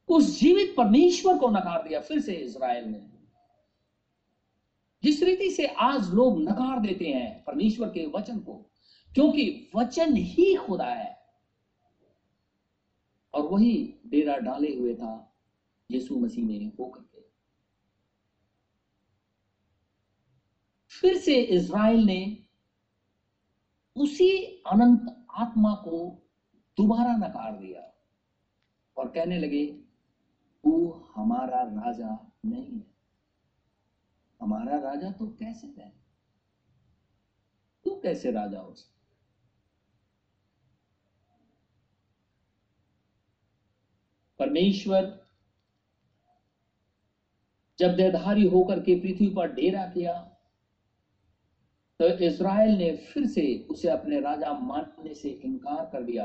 उस जीवित परमेश्वर को नकार दिया, फिर से इसराइल ने। जिस रीति से आज लोग नकार देते हैं परमेश्वर के वचन को क्योंकि वचन ही खुदा है। और वही डेरा डाले हुए था यीशु मसीह में होकर के फिर से इज़राइल ने उसी अनंत आत्मा को दोबारा नकार दिया और कहने लगे वो हमारा राजा नहीं है। हमारा राजा तो कैसे है? तू कैसे राजा हो सकता परमेश्वर, जब देहधारी होकर के पृथ्वी पर डेरा किया तो इज़राइल ने फिर से उसे अपने राजा मानने से इनकार कर दिया।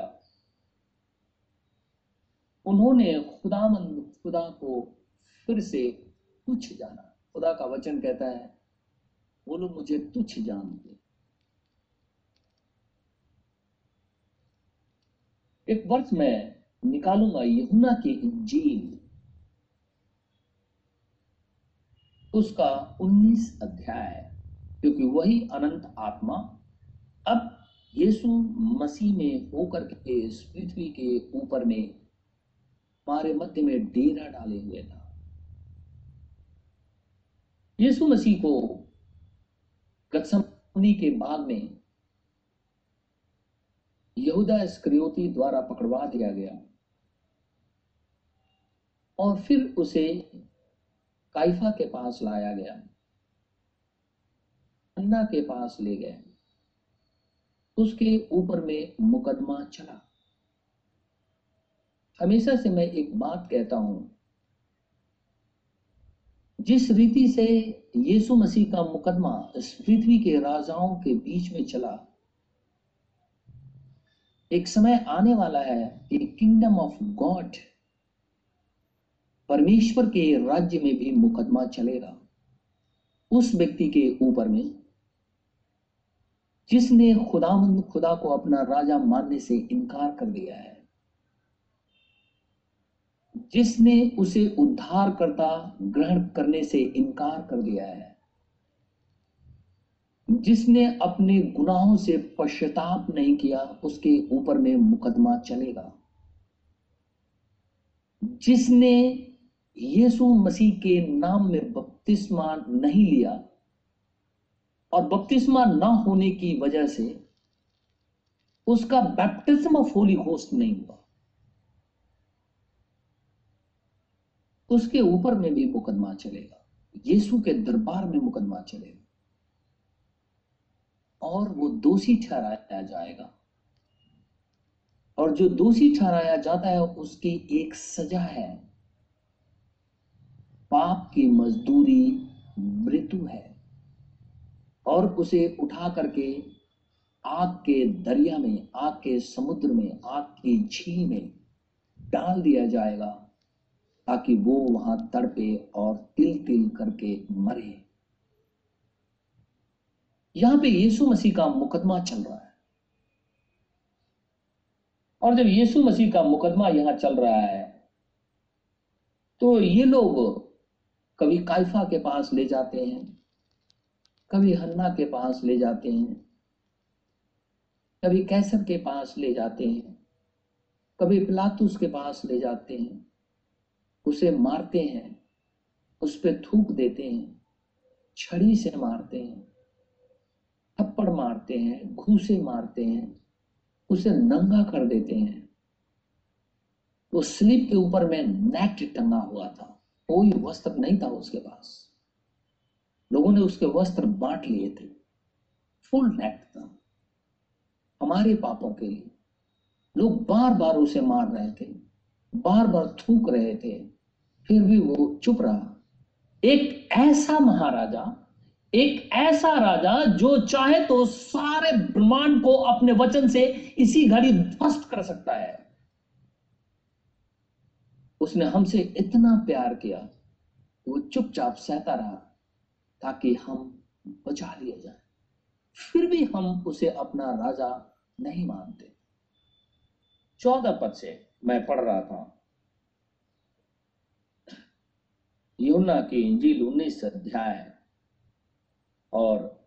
उन्होंने खुदामंद, खुदा को फिर से तुच्छ जाना। खुदा का वचन कहता है वो लोग मुझे तुच्छ जानते एक वर्ष में निकालूँगा यहुना की इंजील। उसका 19 अध्याय, क्योंकि वही अनंत आत्मा अब यीशु मसीह में होकर के इस पृथ्वी के ऊपर में हमारे मध्य में डेरा डाले हुए था। यीशु मसीह को गत्समनी के बाग में यहूदा स्क्रियोती द्वारा पकड़वा दिया गया। और फिर उसे काइफा के पास लाया गया। अन्ना के पास ले गए। उसके ऊपर में मुकदमा चला। हमेशा से मैं एक बात कहता हूँ। जिस रीति से यीशु मसीह का मुकदमा इस पृथ्वी के राजाओं के बीच में चला, एक समय आने वाला है कि किंगडम ऑफ़ गॉड परमेश्वर के राज्य में भी मुकदमा चलेगा। उस व्यक्ति के ऊपर में, जिसने खुदामंद खुदा को अपना राजा मानने से इनकार कर दिया है, जिसने उसे उद्धार करता ग्रहण करने से इनकार कर दिया है, जिसने अपने गुनाहों से पश्चाताप नहीं किया, उसके ऊपर में मुकदमा चलेगा। जिसने यीशु मसीह के नाम में बपतिस्मा नहीं लिया। और बपतिस्मा ना होने की वजह से उसका बैप्टिज्म ऑफ़ होली होस्ट नहीं हुआ। उसके ऊपर में भी मुकदमा चलेगा। यीशु के दरबार में मुकदमा चलेगा। और वो दोषी ठहराया जाएगा। और जो दोषी ठहराया जाता है, उसकी एक सजा है। पाप की मजदूरी मृत्यु है और उसे उठा करके आग के दरिया में, आग के समुद्र में, आग की झील में डाल दिया जाएगा ताकि वो वहाँ तड़पे और तिल तिल करके मरे। यहाँ पे यीशु मसीह का मुकदमा चल रहा है। और जब यीशु मसीह का मुकदमा यहाँ चल रहा है तो ये लोग कभी काइफा के पास ले जाते हैं, कभी हन्ना के पास ले जाते हैं, कभी कैसर के पास ले जाते हैं, कभी पिलातुस के पास ले जाते हैं, उसे मारते हैं, उस पर थूक देते हैं, छड़ी से मारते हैं, थप्पड़ मारते हैं, घूसे मारते हैं, उसे नंगा कर देते हैं। वो स्लीप के ऊपर में नेट टंगा हुआ था। कोई वस्त्र नहीं था उसके पास। लोगों ने उसके वस्त्र बांट लिए थे। फुल नेट था। हमारे पापों के लिए। लोग बार बार उसे मार रहे थे। बार बार थूक रहे थे। फिर भी वो चुप रहा। एक ऐसा महाराजा, एक ऐसा राजा जो चाहे तो सारे ब्रह्मांड को अपने वचन से इसी घड़ी ध्वस्त कर सकता है। उसने हमसे इतना प्यार किया वो चुपचाप सहता रहा ताकि हम बचा लिए जाए। फिर भी हम उसे अपना राजा नहीं मानते। चौदह पद से मैं पढ़ रहा था। यूना की इंजील उन्नीस अध्याय और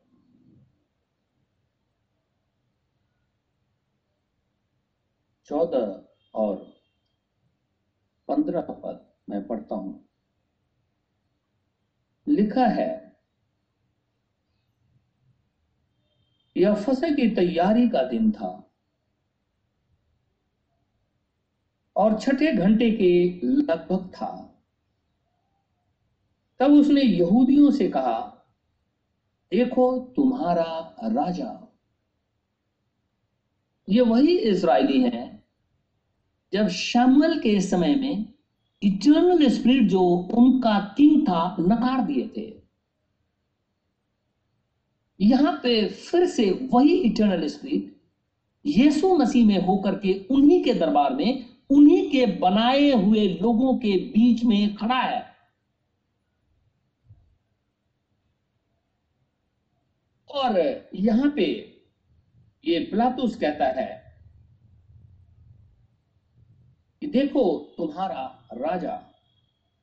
चौदह और पंद्रह पद, मैं पढ़ता हूँ। लिखा है, यह फसह की तैयारी का दिन था। और छठे घंटे के लगभग था। तब उसने यहूदियों से कहा, देखो तुम्हारा राजा। ये वही इसराइली हैं जब शमल के समय में इटर्नल स्पिरिट जो उनका किंग था, नकार दिए थे। यहाँ पे फिर से वही इटर्नल स्पिरिट यीशु मसीह में होकर के उन्हीं के दरबार में, उन्हीं के बनाए हुए लोगों के बीच में खड़ा है। और यहाँ पे ये प्लातुस कहता है कि देखो तुम्हारा राजा,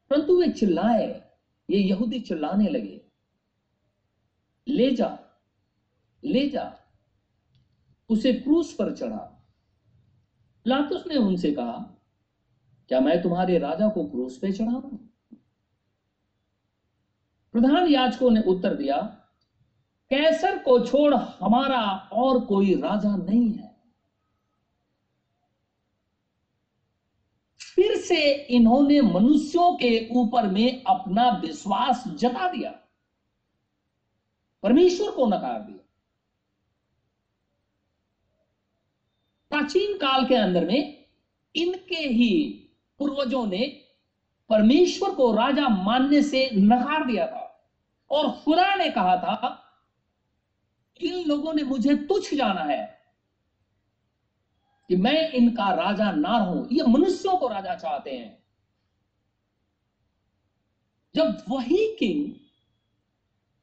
परंतु वे चिल्लाए, ये यहूदी चिल्लाने लगे। ले जा ले जा। उसे क्रूस पर चढ़ा। प्लातुस ने उनसे कहा, क्या मैं तुम्हारे राजा को क्रूस पे चढ़ाऊं? प्रधान याचकों ने उत्तर दिया, कैसर को छोड़ हमारा और कोई राजा नहीं है फिर से इन्होंने मनुष्यों के ऊपर में अपना विश्वास जता दिया। परमेश्वर को नकार दिया। प्राचीन काल के अंदर में इनके ही पूर्वजों ने परमेश्वर को राजा मानने से नकार दिया था। और खुदा ने कहा था, इन लोगों ने मुझे तुच्छ जाना है। कि मैं इनका राजा ना रहूँ, ये मनुष्यों को राजा चाहते हैं। जब वही किंग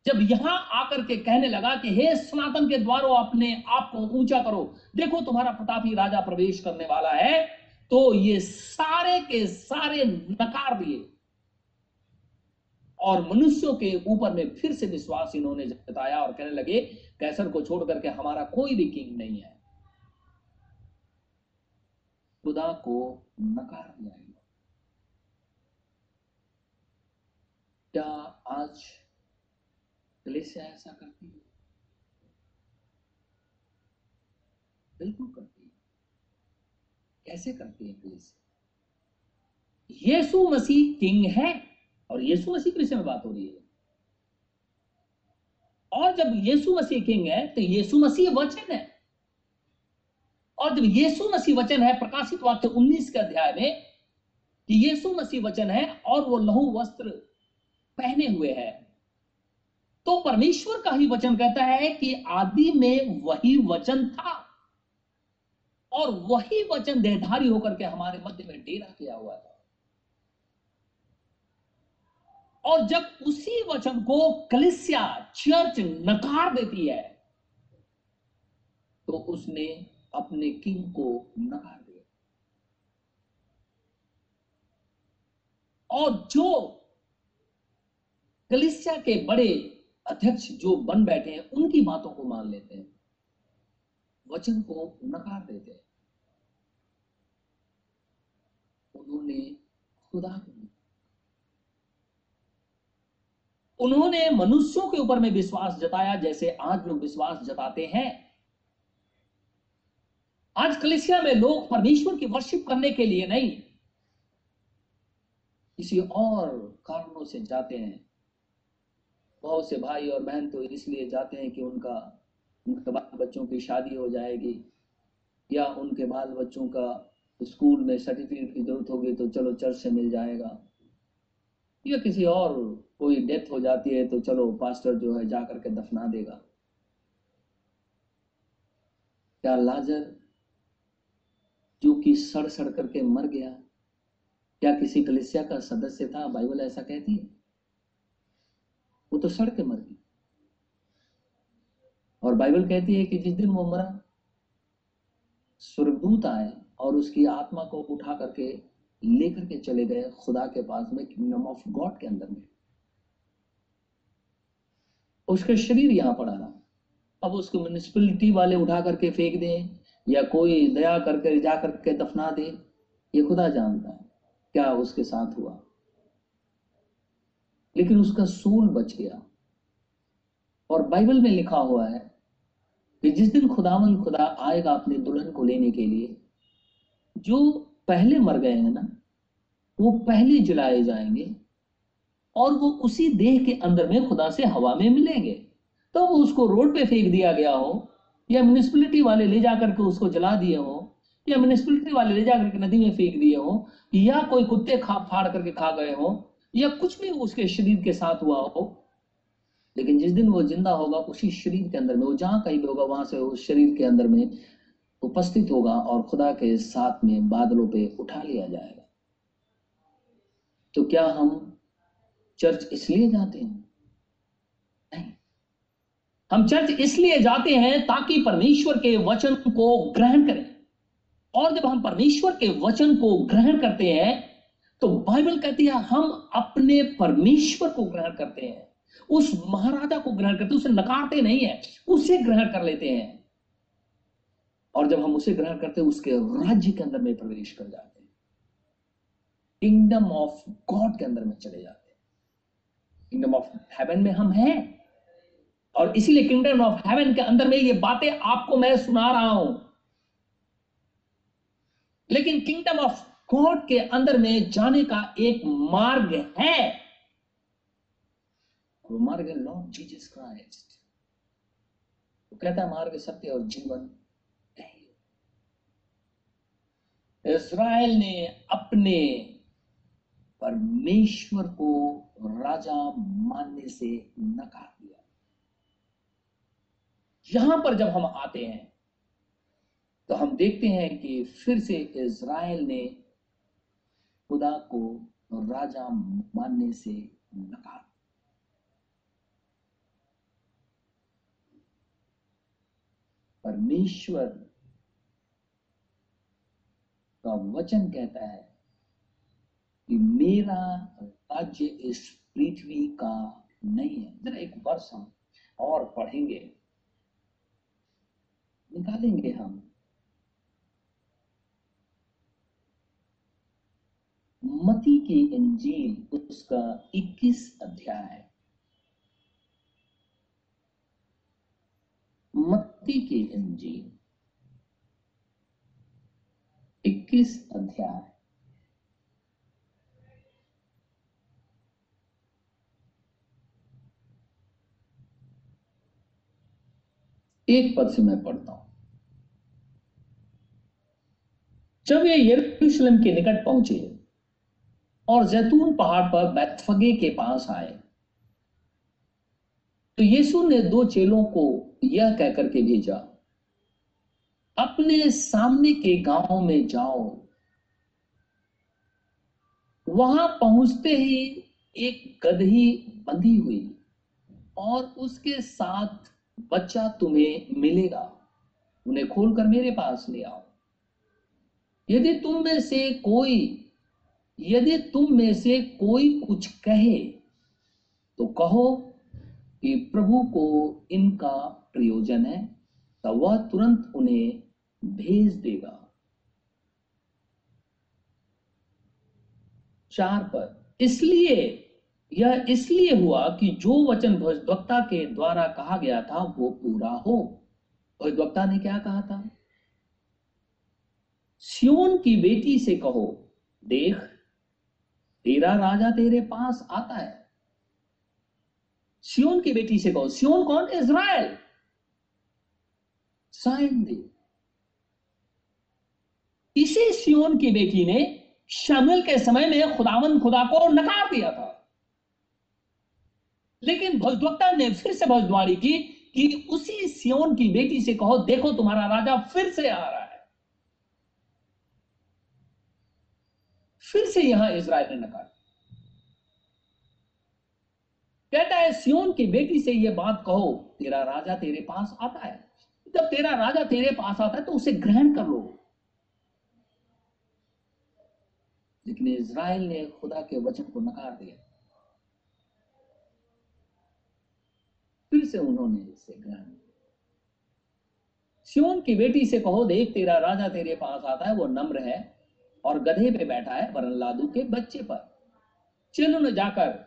जब यहाँ आकर के कहने लगा कि हे सनातन के द्वारों, अपने आप को ऊँचा करो, देखो तुम्हारा प्रतापी राजा प्रवेश करने वाला है तो ये सारे के सारे नकार दिए। और मनुष्यों के ऊपर में फिर से विश्वास इन्होंने जताया और कहने लगे, कैसर को छोड़ करके हमारा कोई भी किंग नहीं है। खुदा को नकार दिया क्या आज कलेसिया ऐसा करती है? बिल्कुल करती है। कैसे करती है कलेसिया यीशु मसीह किंग है और यीशु मसीह के विषय में बात हो रही है। और जब यीशु मसीह किंग है तो यीशु मसीह वचन है। और जब यीशु मसीह वचन है, प्रकाशित वाक्य 19 के अध्याय में कि यीशु मसीह वचन है और वो लहू वस्त्र पहने हुए है। तो परमेश्वर का ही वचन कहता है कि आदि में वही वचन था और वही वचन देहधारी होकर के हमारे मध्य में डेरा किया हुआ था। और जब उसी वचन को कलिसिया, चर्च नकार देती है तो उसने अपने किंग को नकार दिया। और जो कलिसिया के बड़े अध्यक्ष जो बन बैठे हैं, उनकी बातों को मान लेते हैं। वचन को नकार देते हैं। उन्होंने खुदा को उन्होंने मनुष्यों के ऊपर में विश्वास जताया, जैसे आज लोग विश्वास जताते हैं। आज कलिसिया में लोग परमेश्वर की वर्शिप करने के लिए नहीं। किसी और कारणों से जाते हैं। बहुत से भाई और बहन तो इसलिए जाते हैं कि उनका, उनके बाल बच्चों की शादी हो जाएगी, या उनके बाल बच्चों का स्कूल में सर्टिफिकेट की ज़रूरत होगी तो चलो चर्च से मिल जाएगा। या किसी और कोई डेथ हो जाती है तो चलो पास्टर जो है जा करके दफना देगा। क्या लाजर कि सड़ सड़ करके मर गया। क्या किसी कलिसिया का सदस्य था? बाइबल ऐसा कहती है। वो तो सड़ के मर गई। और बाइबल कहती है कि जिस दिन वो मरा, स्वर्गदूत आए और उसकी आत्मा को उठा करके लेकर के चले गए खुदा के पास में किंगडम ऑफ़ गॉड के अंदर में। उसका शरीर यहाँ पड़ा रहा। अब उसको म्यूनिसिपलिटी वाले उठा करके फेंक दें। या कोई दया करके, जा करके दफना दे, ये खुदा जानता है क्या उसके साथ हुआ। लेकिन उसका सूल बच गया। और बाइबल में लिखा हुआ है कि जिस दिन खुदावन खुदा आएगा अपने दुल्हन को लेने के लिए, जो पहले मर गए हैं ना, वो पहले जलाए जाएँगे और वो उसी देह के अंदर में खुदा से हवा में मिलेंगे। तो वो उसको रोड पे फेंक दिया गया हो या म्यूनिसपैलिटी वाले ले जाकर के उसको जला दिए हो, या म्यूनिसपैलिटी वाले ले जाकर के नदी में फेंक दिए हो, या कोई कुत्ते खा, फाड़ करके खा गए हो, या कुछ भी उसके शरीर के साथ हुआ हो, लेकिन जिस दिन वो ज़िंदा होगा, उसी शरीर के अंदर में, वो जहाँ कहीं भी होगा, वहाँ से उस शरीर के अंदर में उपस्थित होगा और खुदा के साथ में बादलों पे उठा लिया जाएगा। तो क्या हम चर्च इसलिए जाते हैं? नहीं। हम चर्च इसलिए जाते हैं ताकि परमेश्वर के वचन को ग्रहण करें। और जब हम परमेश्वर के वचन को ग्रहण करते हैं तो बाइबल कहती है, हम अपने परमेश्वर को ग्रहण करते हैं। उस महाराजा को ग्रहण करते उसे नकारते नहीं है, उसे ग्रहण कर लेते हैं। और जब हम उसे ग्रहण करते हैं, उसके राज्य के अंदर में प्रवेश कर जाते हैं। किंगडम ऑफ़ गॉड के अंदर में चले जाते हैं। किंगडम ऑफ़ हेवन में हम हैं। और इसीलिए किंगडम ऑफ़ हेवन के अंदर में ये बातें आपको मैं सुना रहा हूँ। लेकिन किंगडम ऑफ़ गॉड के अंदर में जाने का एक मार्ग है। वो मार्ग है लॉर्ड जीसस क्राइस्ट वो कहता है मार्ग सत्य और जीवन इसराइल ने अपने परमेश्वर को राजा मानने से नकार यहाँ पर जब हम आते हैं तो हम देखते हैं कि फिर से इज़राइल ने खुदा को राजा मानने से नकार परमेश्वर का वचन कहता है कि मेरा राज्य इस पृथ्वी का नहीं है। जरा एक वर्ष हम और पढ़ेंगे। निकालेंगे हम। मती की इंजील, उसका 21 अध्याय। मत्ती की इंजील 21 अध्याय। एक पद से मैं पढ़ता हूँ। जब ये यरूशलेम के निकट पहुँचे और जैतून पहाड़ पर बैतफगे के पास आए तो यीशु ने दो चेलों को यह कहकर के भेजा, अपने सामने के गाँव में जाओ। वहाँ पहुँचते ही एक गदही बंधी हुई और उसके साथ बच्चा तुम्हें मिलेगा। उन्हें खोलकर मेरे पास ले आओ। यदि तुम में से कोई, यदि तुम में से कोई कुछ कहे तो कहो कि प्रभु को इनका प्रयोजन है तो वह तुरंत उन्हें भेज देगा। चार पर, इसलिए, यह इसलिए हुआ कि जो वचन भविष्यवक्ता के द्वारा कहा गया था, वो पूरा हो। भविष्यवक्ता ने क्या कहा था? सियोन की बेटी से कहो, देख, तेरा राजा तेरे पास आता है। सियोन की बेटी से कहो, सियोन कौन? इज़राइल। साइन दे। इसी सियोन की बेटी ने शामिल के समय में खुदावन खुदा को नकार दिया था। लेकिन भविष्यवक्ता ने फिर से भविष्यवाणी की कि उसी सियोन की बेटी से कहो, देखो तुम्हारा राजा फिर से आ रहा है। फिर से यहाँ इसराइल ने नकार। कहता है सियोन की बेटी से यह बात कहो, तेरा राजा तेरे पास आता है। जब तेरा राजा तेरे पास आता है तो उसे ग्रहण कर लो। लेकिन इज़राइल ने खुदा के वचन को नकार दिया। फिर से उन्होंने इसे ग्रहण सियोन की बेटी से कहो, देख, तेरा राजा तेरे पास आता है, वो नम्र है। और गधे पे बैठा है वरन लादू के बच्चे पर। चलो न जाकर,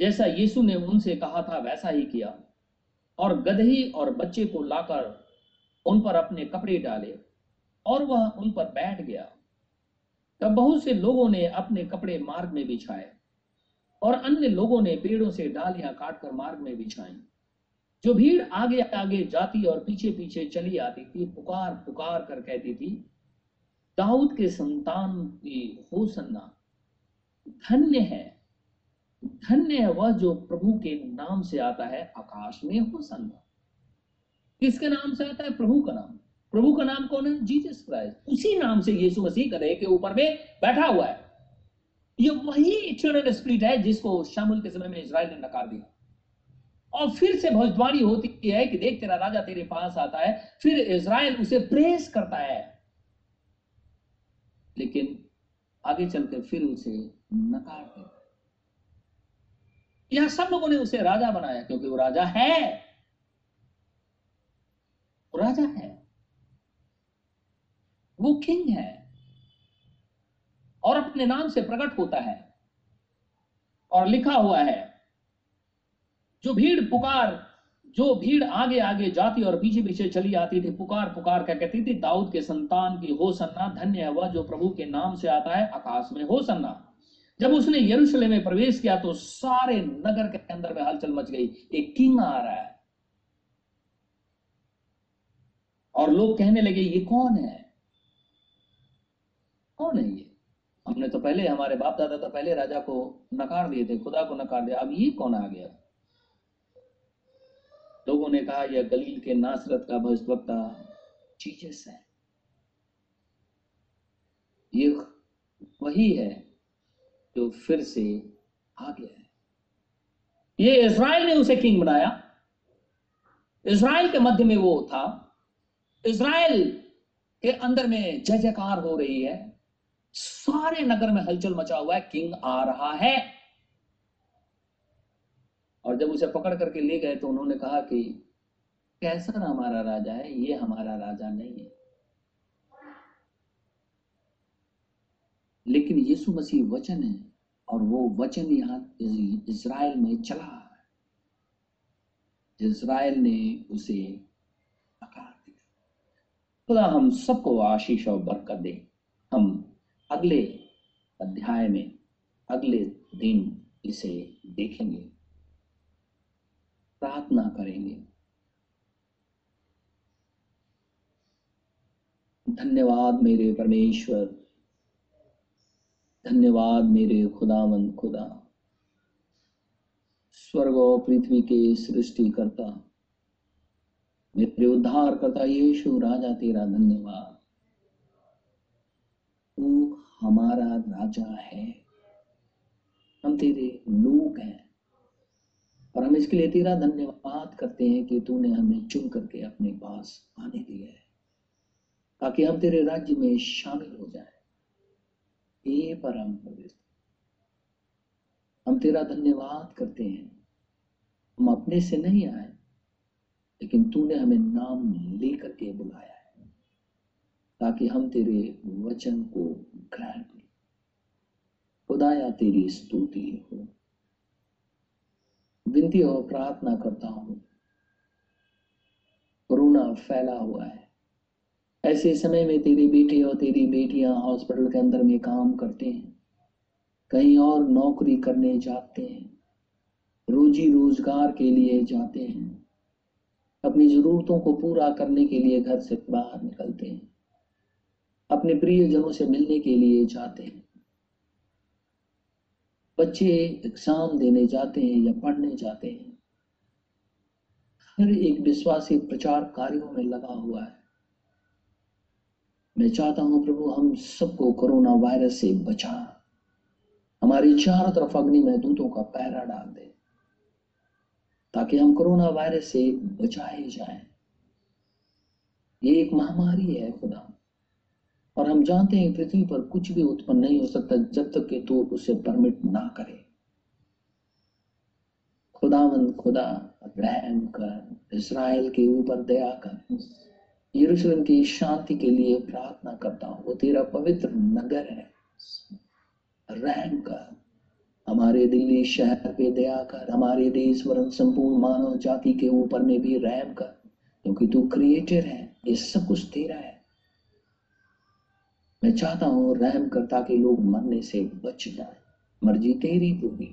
जैसा यीशु ने उनसे कहा था, वैसा ही किया। और गधे और बच्चे को लाकर उन पर अपने कपड़े डाले और वह उन पर बैठ गया। तब बहुत से लोगों ने अपने कपड़े मार्ग में बिछाए और अन्य लोगों ने पेड़ों से डालियाँ काटकर मार्ग में बिछाई। जो भीड़ आगे आगे जाती और पीछे पीछे चली आती थी पुकार पुकार कर कहती थी दाऊद के संतान की होसन्ना। धन्य है। धन्य है वह जो प्रभु के नाम से आता है आकाश में होसन्ना। किसके नाम से आता है? प्रभु का नाम। प्रभु का नाम कौन है? Jesus Christ. उसी नाम से यीशु मसीह कदे के ऊपर में बैठा हुआ है। ये वही इटर्नल स्पिरिट है जिसको शामुल के समय में इसराइल ने नकार दिया। और फिर से भविष्यवाणी होती है कि देख तेरा राजा तेरे पास आता है, फिर इसराइल उसे प्रेस करता है। लेकिन आगे चलकर फिर उसे नकार देता यहाँ सब लोगों ने उसे राजा बनाया, क्योंकि वो राजा है। वो राजा है। वो किंग है। और अपने नाम से प्रकट होता है। और लिखा हुआ है, जो भीड़ पुकार जो भीड़ आगे आगे जाती और पीछे पीछे चली आती थी, पुकार पुकार क्या कहती थी, दाऊद के संतान की, हो सन्ना, धन्य है वह जो प्रभु के नाम से आता है आकाश में, हो सन्ना। जब उसने यरूशलेम में प्रवेश किया तो सारे नगर के अंदर में हलचल मच गई, एक किंग आ रहा है। और लोग कहने लगे, ये कौन है? कौन है ये? हमने तो पहले, हमारे बाप दादा तो पहले राजा को नकार दिए थे, खुदा को नकार दिया, अब ये कौन आ गया? लोगों ने कहा, यह गलील के नासरत का भविष्यवक्ता जीसस है। ये वही है जो फिर से आ गया है। ये इज़राइल ने उसे किंग बनाया। इसराइल के मध्य में वो था। इसराइल के अंदर में जय जयकार हो रही है। सारे नगर में हलचल मचा हुआ है। किंग आ रहा है। और जब उसे पकड़ करके ले गए तो उन्होंने कहा कि कैसा हमारा राजा है? ये हमारा राजा नहीं है। लेकिन यीशु मसीह वचन है और वो वचन यहाँ इज़राइल में चला है। इज़राइल ने उसे आकार दिया। खुदा, हम सबको आशीष और बरकत दे। हम अगले अध्याय में, अगले दिन इसे देखेंगे। प्रार्थना करेंगे। धन्यवाद मेरे परमेश्वर। धन्यवाद मेरे खुदावंद खुदा। स्वर्ग और पृथ्वी के सृष्टि करता मेरे उद्धार करता यीशु, राजा तेरा धन्यवाद। तू हमारा राजा है। हम तेरे लोग हैं। और हम इसके लिए तेरा धन्यवाद करते हैं कि तूने हमें चुन करके अपने पास आने दिया है, ताकि हम तेरे राज्य में शामिल हो जाए। परम पवित्र, हम तेरा धन्यवाद करते हैं। हम अपने से नहीं आए, लेकिन तूने हमें नाम लेकर के बुलाया है, ताकि हम तेरे वचन को ग्रहण करें। खुदाया तेरी स्तुति हो। विनती और प्रार्थना करता हूँ। कोरोना फैला हुआ है। ऐसे समय में तेरे बेटे और तेरी बेटियाँ हॉस्पिटल के अंदर में काम करते हैं। कहीं और नौकरी करने जाते हैं। रोजी रोज़गार के लिए जाते हैं। अपनी ज़रूरतों को पूरा करने के लिए घर से बाहर निकलते हैं। अपने प्रियजनों से मिलने के लिए जाते हैं। बच्चे एग्ज़ाम देने जाते हैं या पढ़ने जाते हैं, हर एक विश्वासी प्रचार कार्यों में लगा हुआ है। मैं चाहता हूँ प्रभु, हम सबको कोरोना वायरस से बचा हमारी चारों तरफ़ अग्नि में दूतों का पहरा डाल दे, ताकि हम कोरोना वायरस से बचाए जाएँ। ये एक महामारी है खुदा। और हम जानते हैं पृथ्वी पर कुछ भी उत्पन्न नहीं हो सकता जब तक कि तू उसे परमिट ना करे। खुदावंद, खुदा, रहम कर इसराइल के ऊपर दया कर। यरूशलेम की शांति के लिए प्रार्थना करता हूँ, वो तेरा पवित्र नगर है। रहम कर, हमारे दिल्ली शहर पे दया कर, हमारे देश वरन संपूर्ण मानव जाति के ऊपर में भी रहम कर, क्योंकि तू क्रिएटर है, ये सब कुछ तेरा है। मैं चाहता हूँ रहम कर ताकि लोग मरने से बच जाए। मर्ज़ी तेरी होगी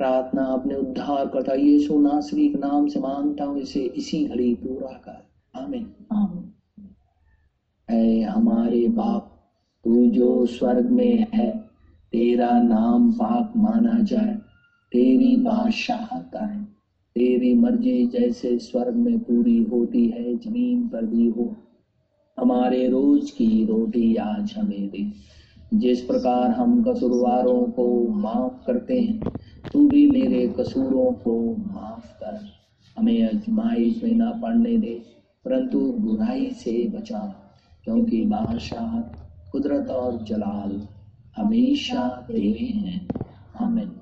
प्रार्थना अपने उद्धार करता। यीशु नासरी के नाम से माँगता हूँ इसे इसी घड़ी पूरा कर। आमीन। है हमारे बाप तू जो स्वर्ग में है तेरा नाम पाक माना जाए। तेरी बादशाहत आए तेरी मर्ज़ी जैसे स्वर्ग में पूरी होती है ज़मीन पर भी हो। हमारे रोज की रोटी आज हमें दे। जिस प्रकार हम कसूरवारों को माफ़ करते हैं, तू भी मेरे कसूरों को माफ़ कर। हमें अजमाइश में ना पड़ने दे, परंतु बुराई से बचा। क्योंकि बादशाह कुदरत और जलाल हमेशा तेरे हैं। आमीन।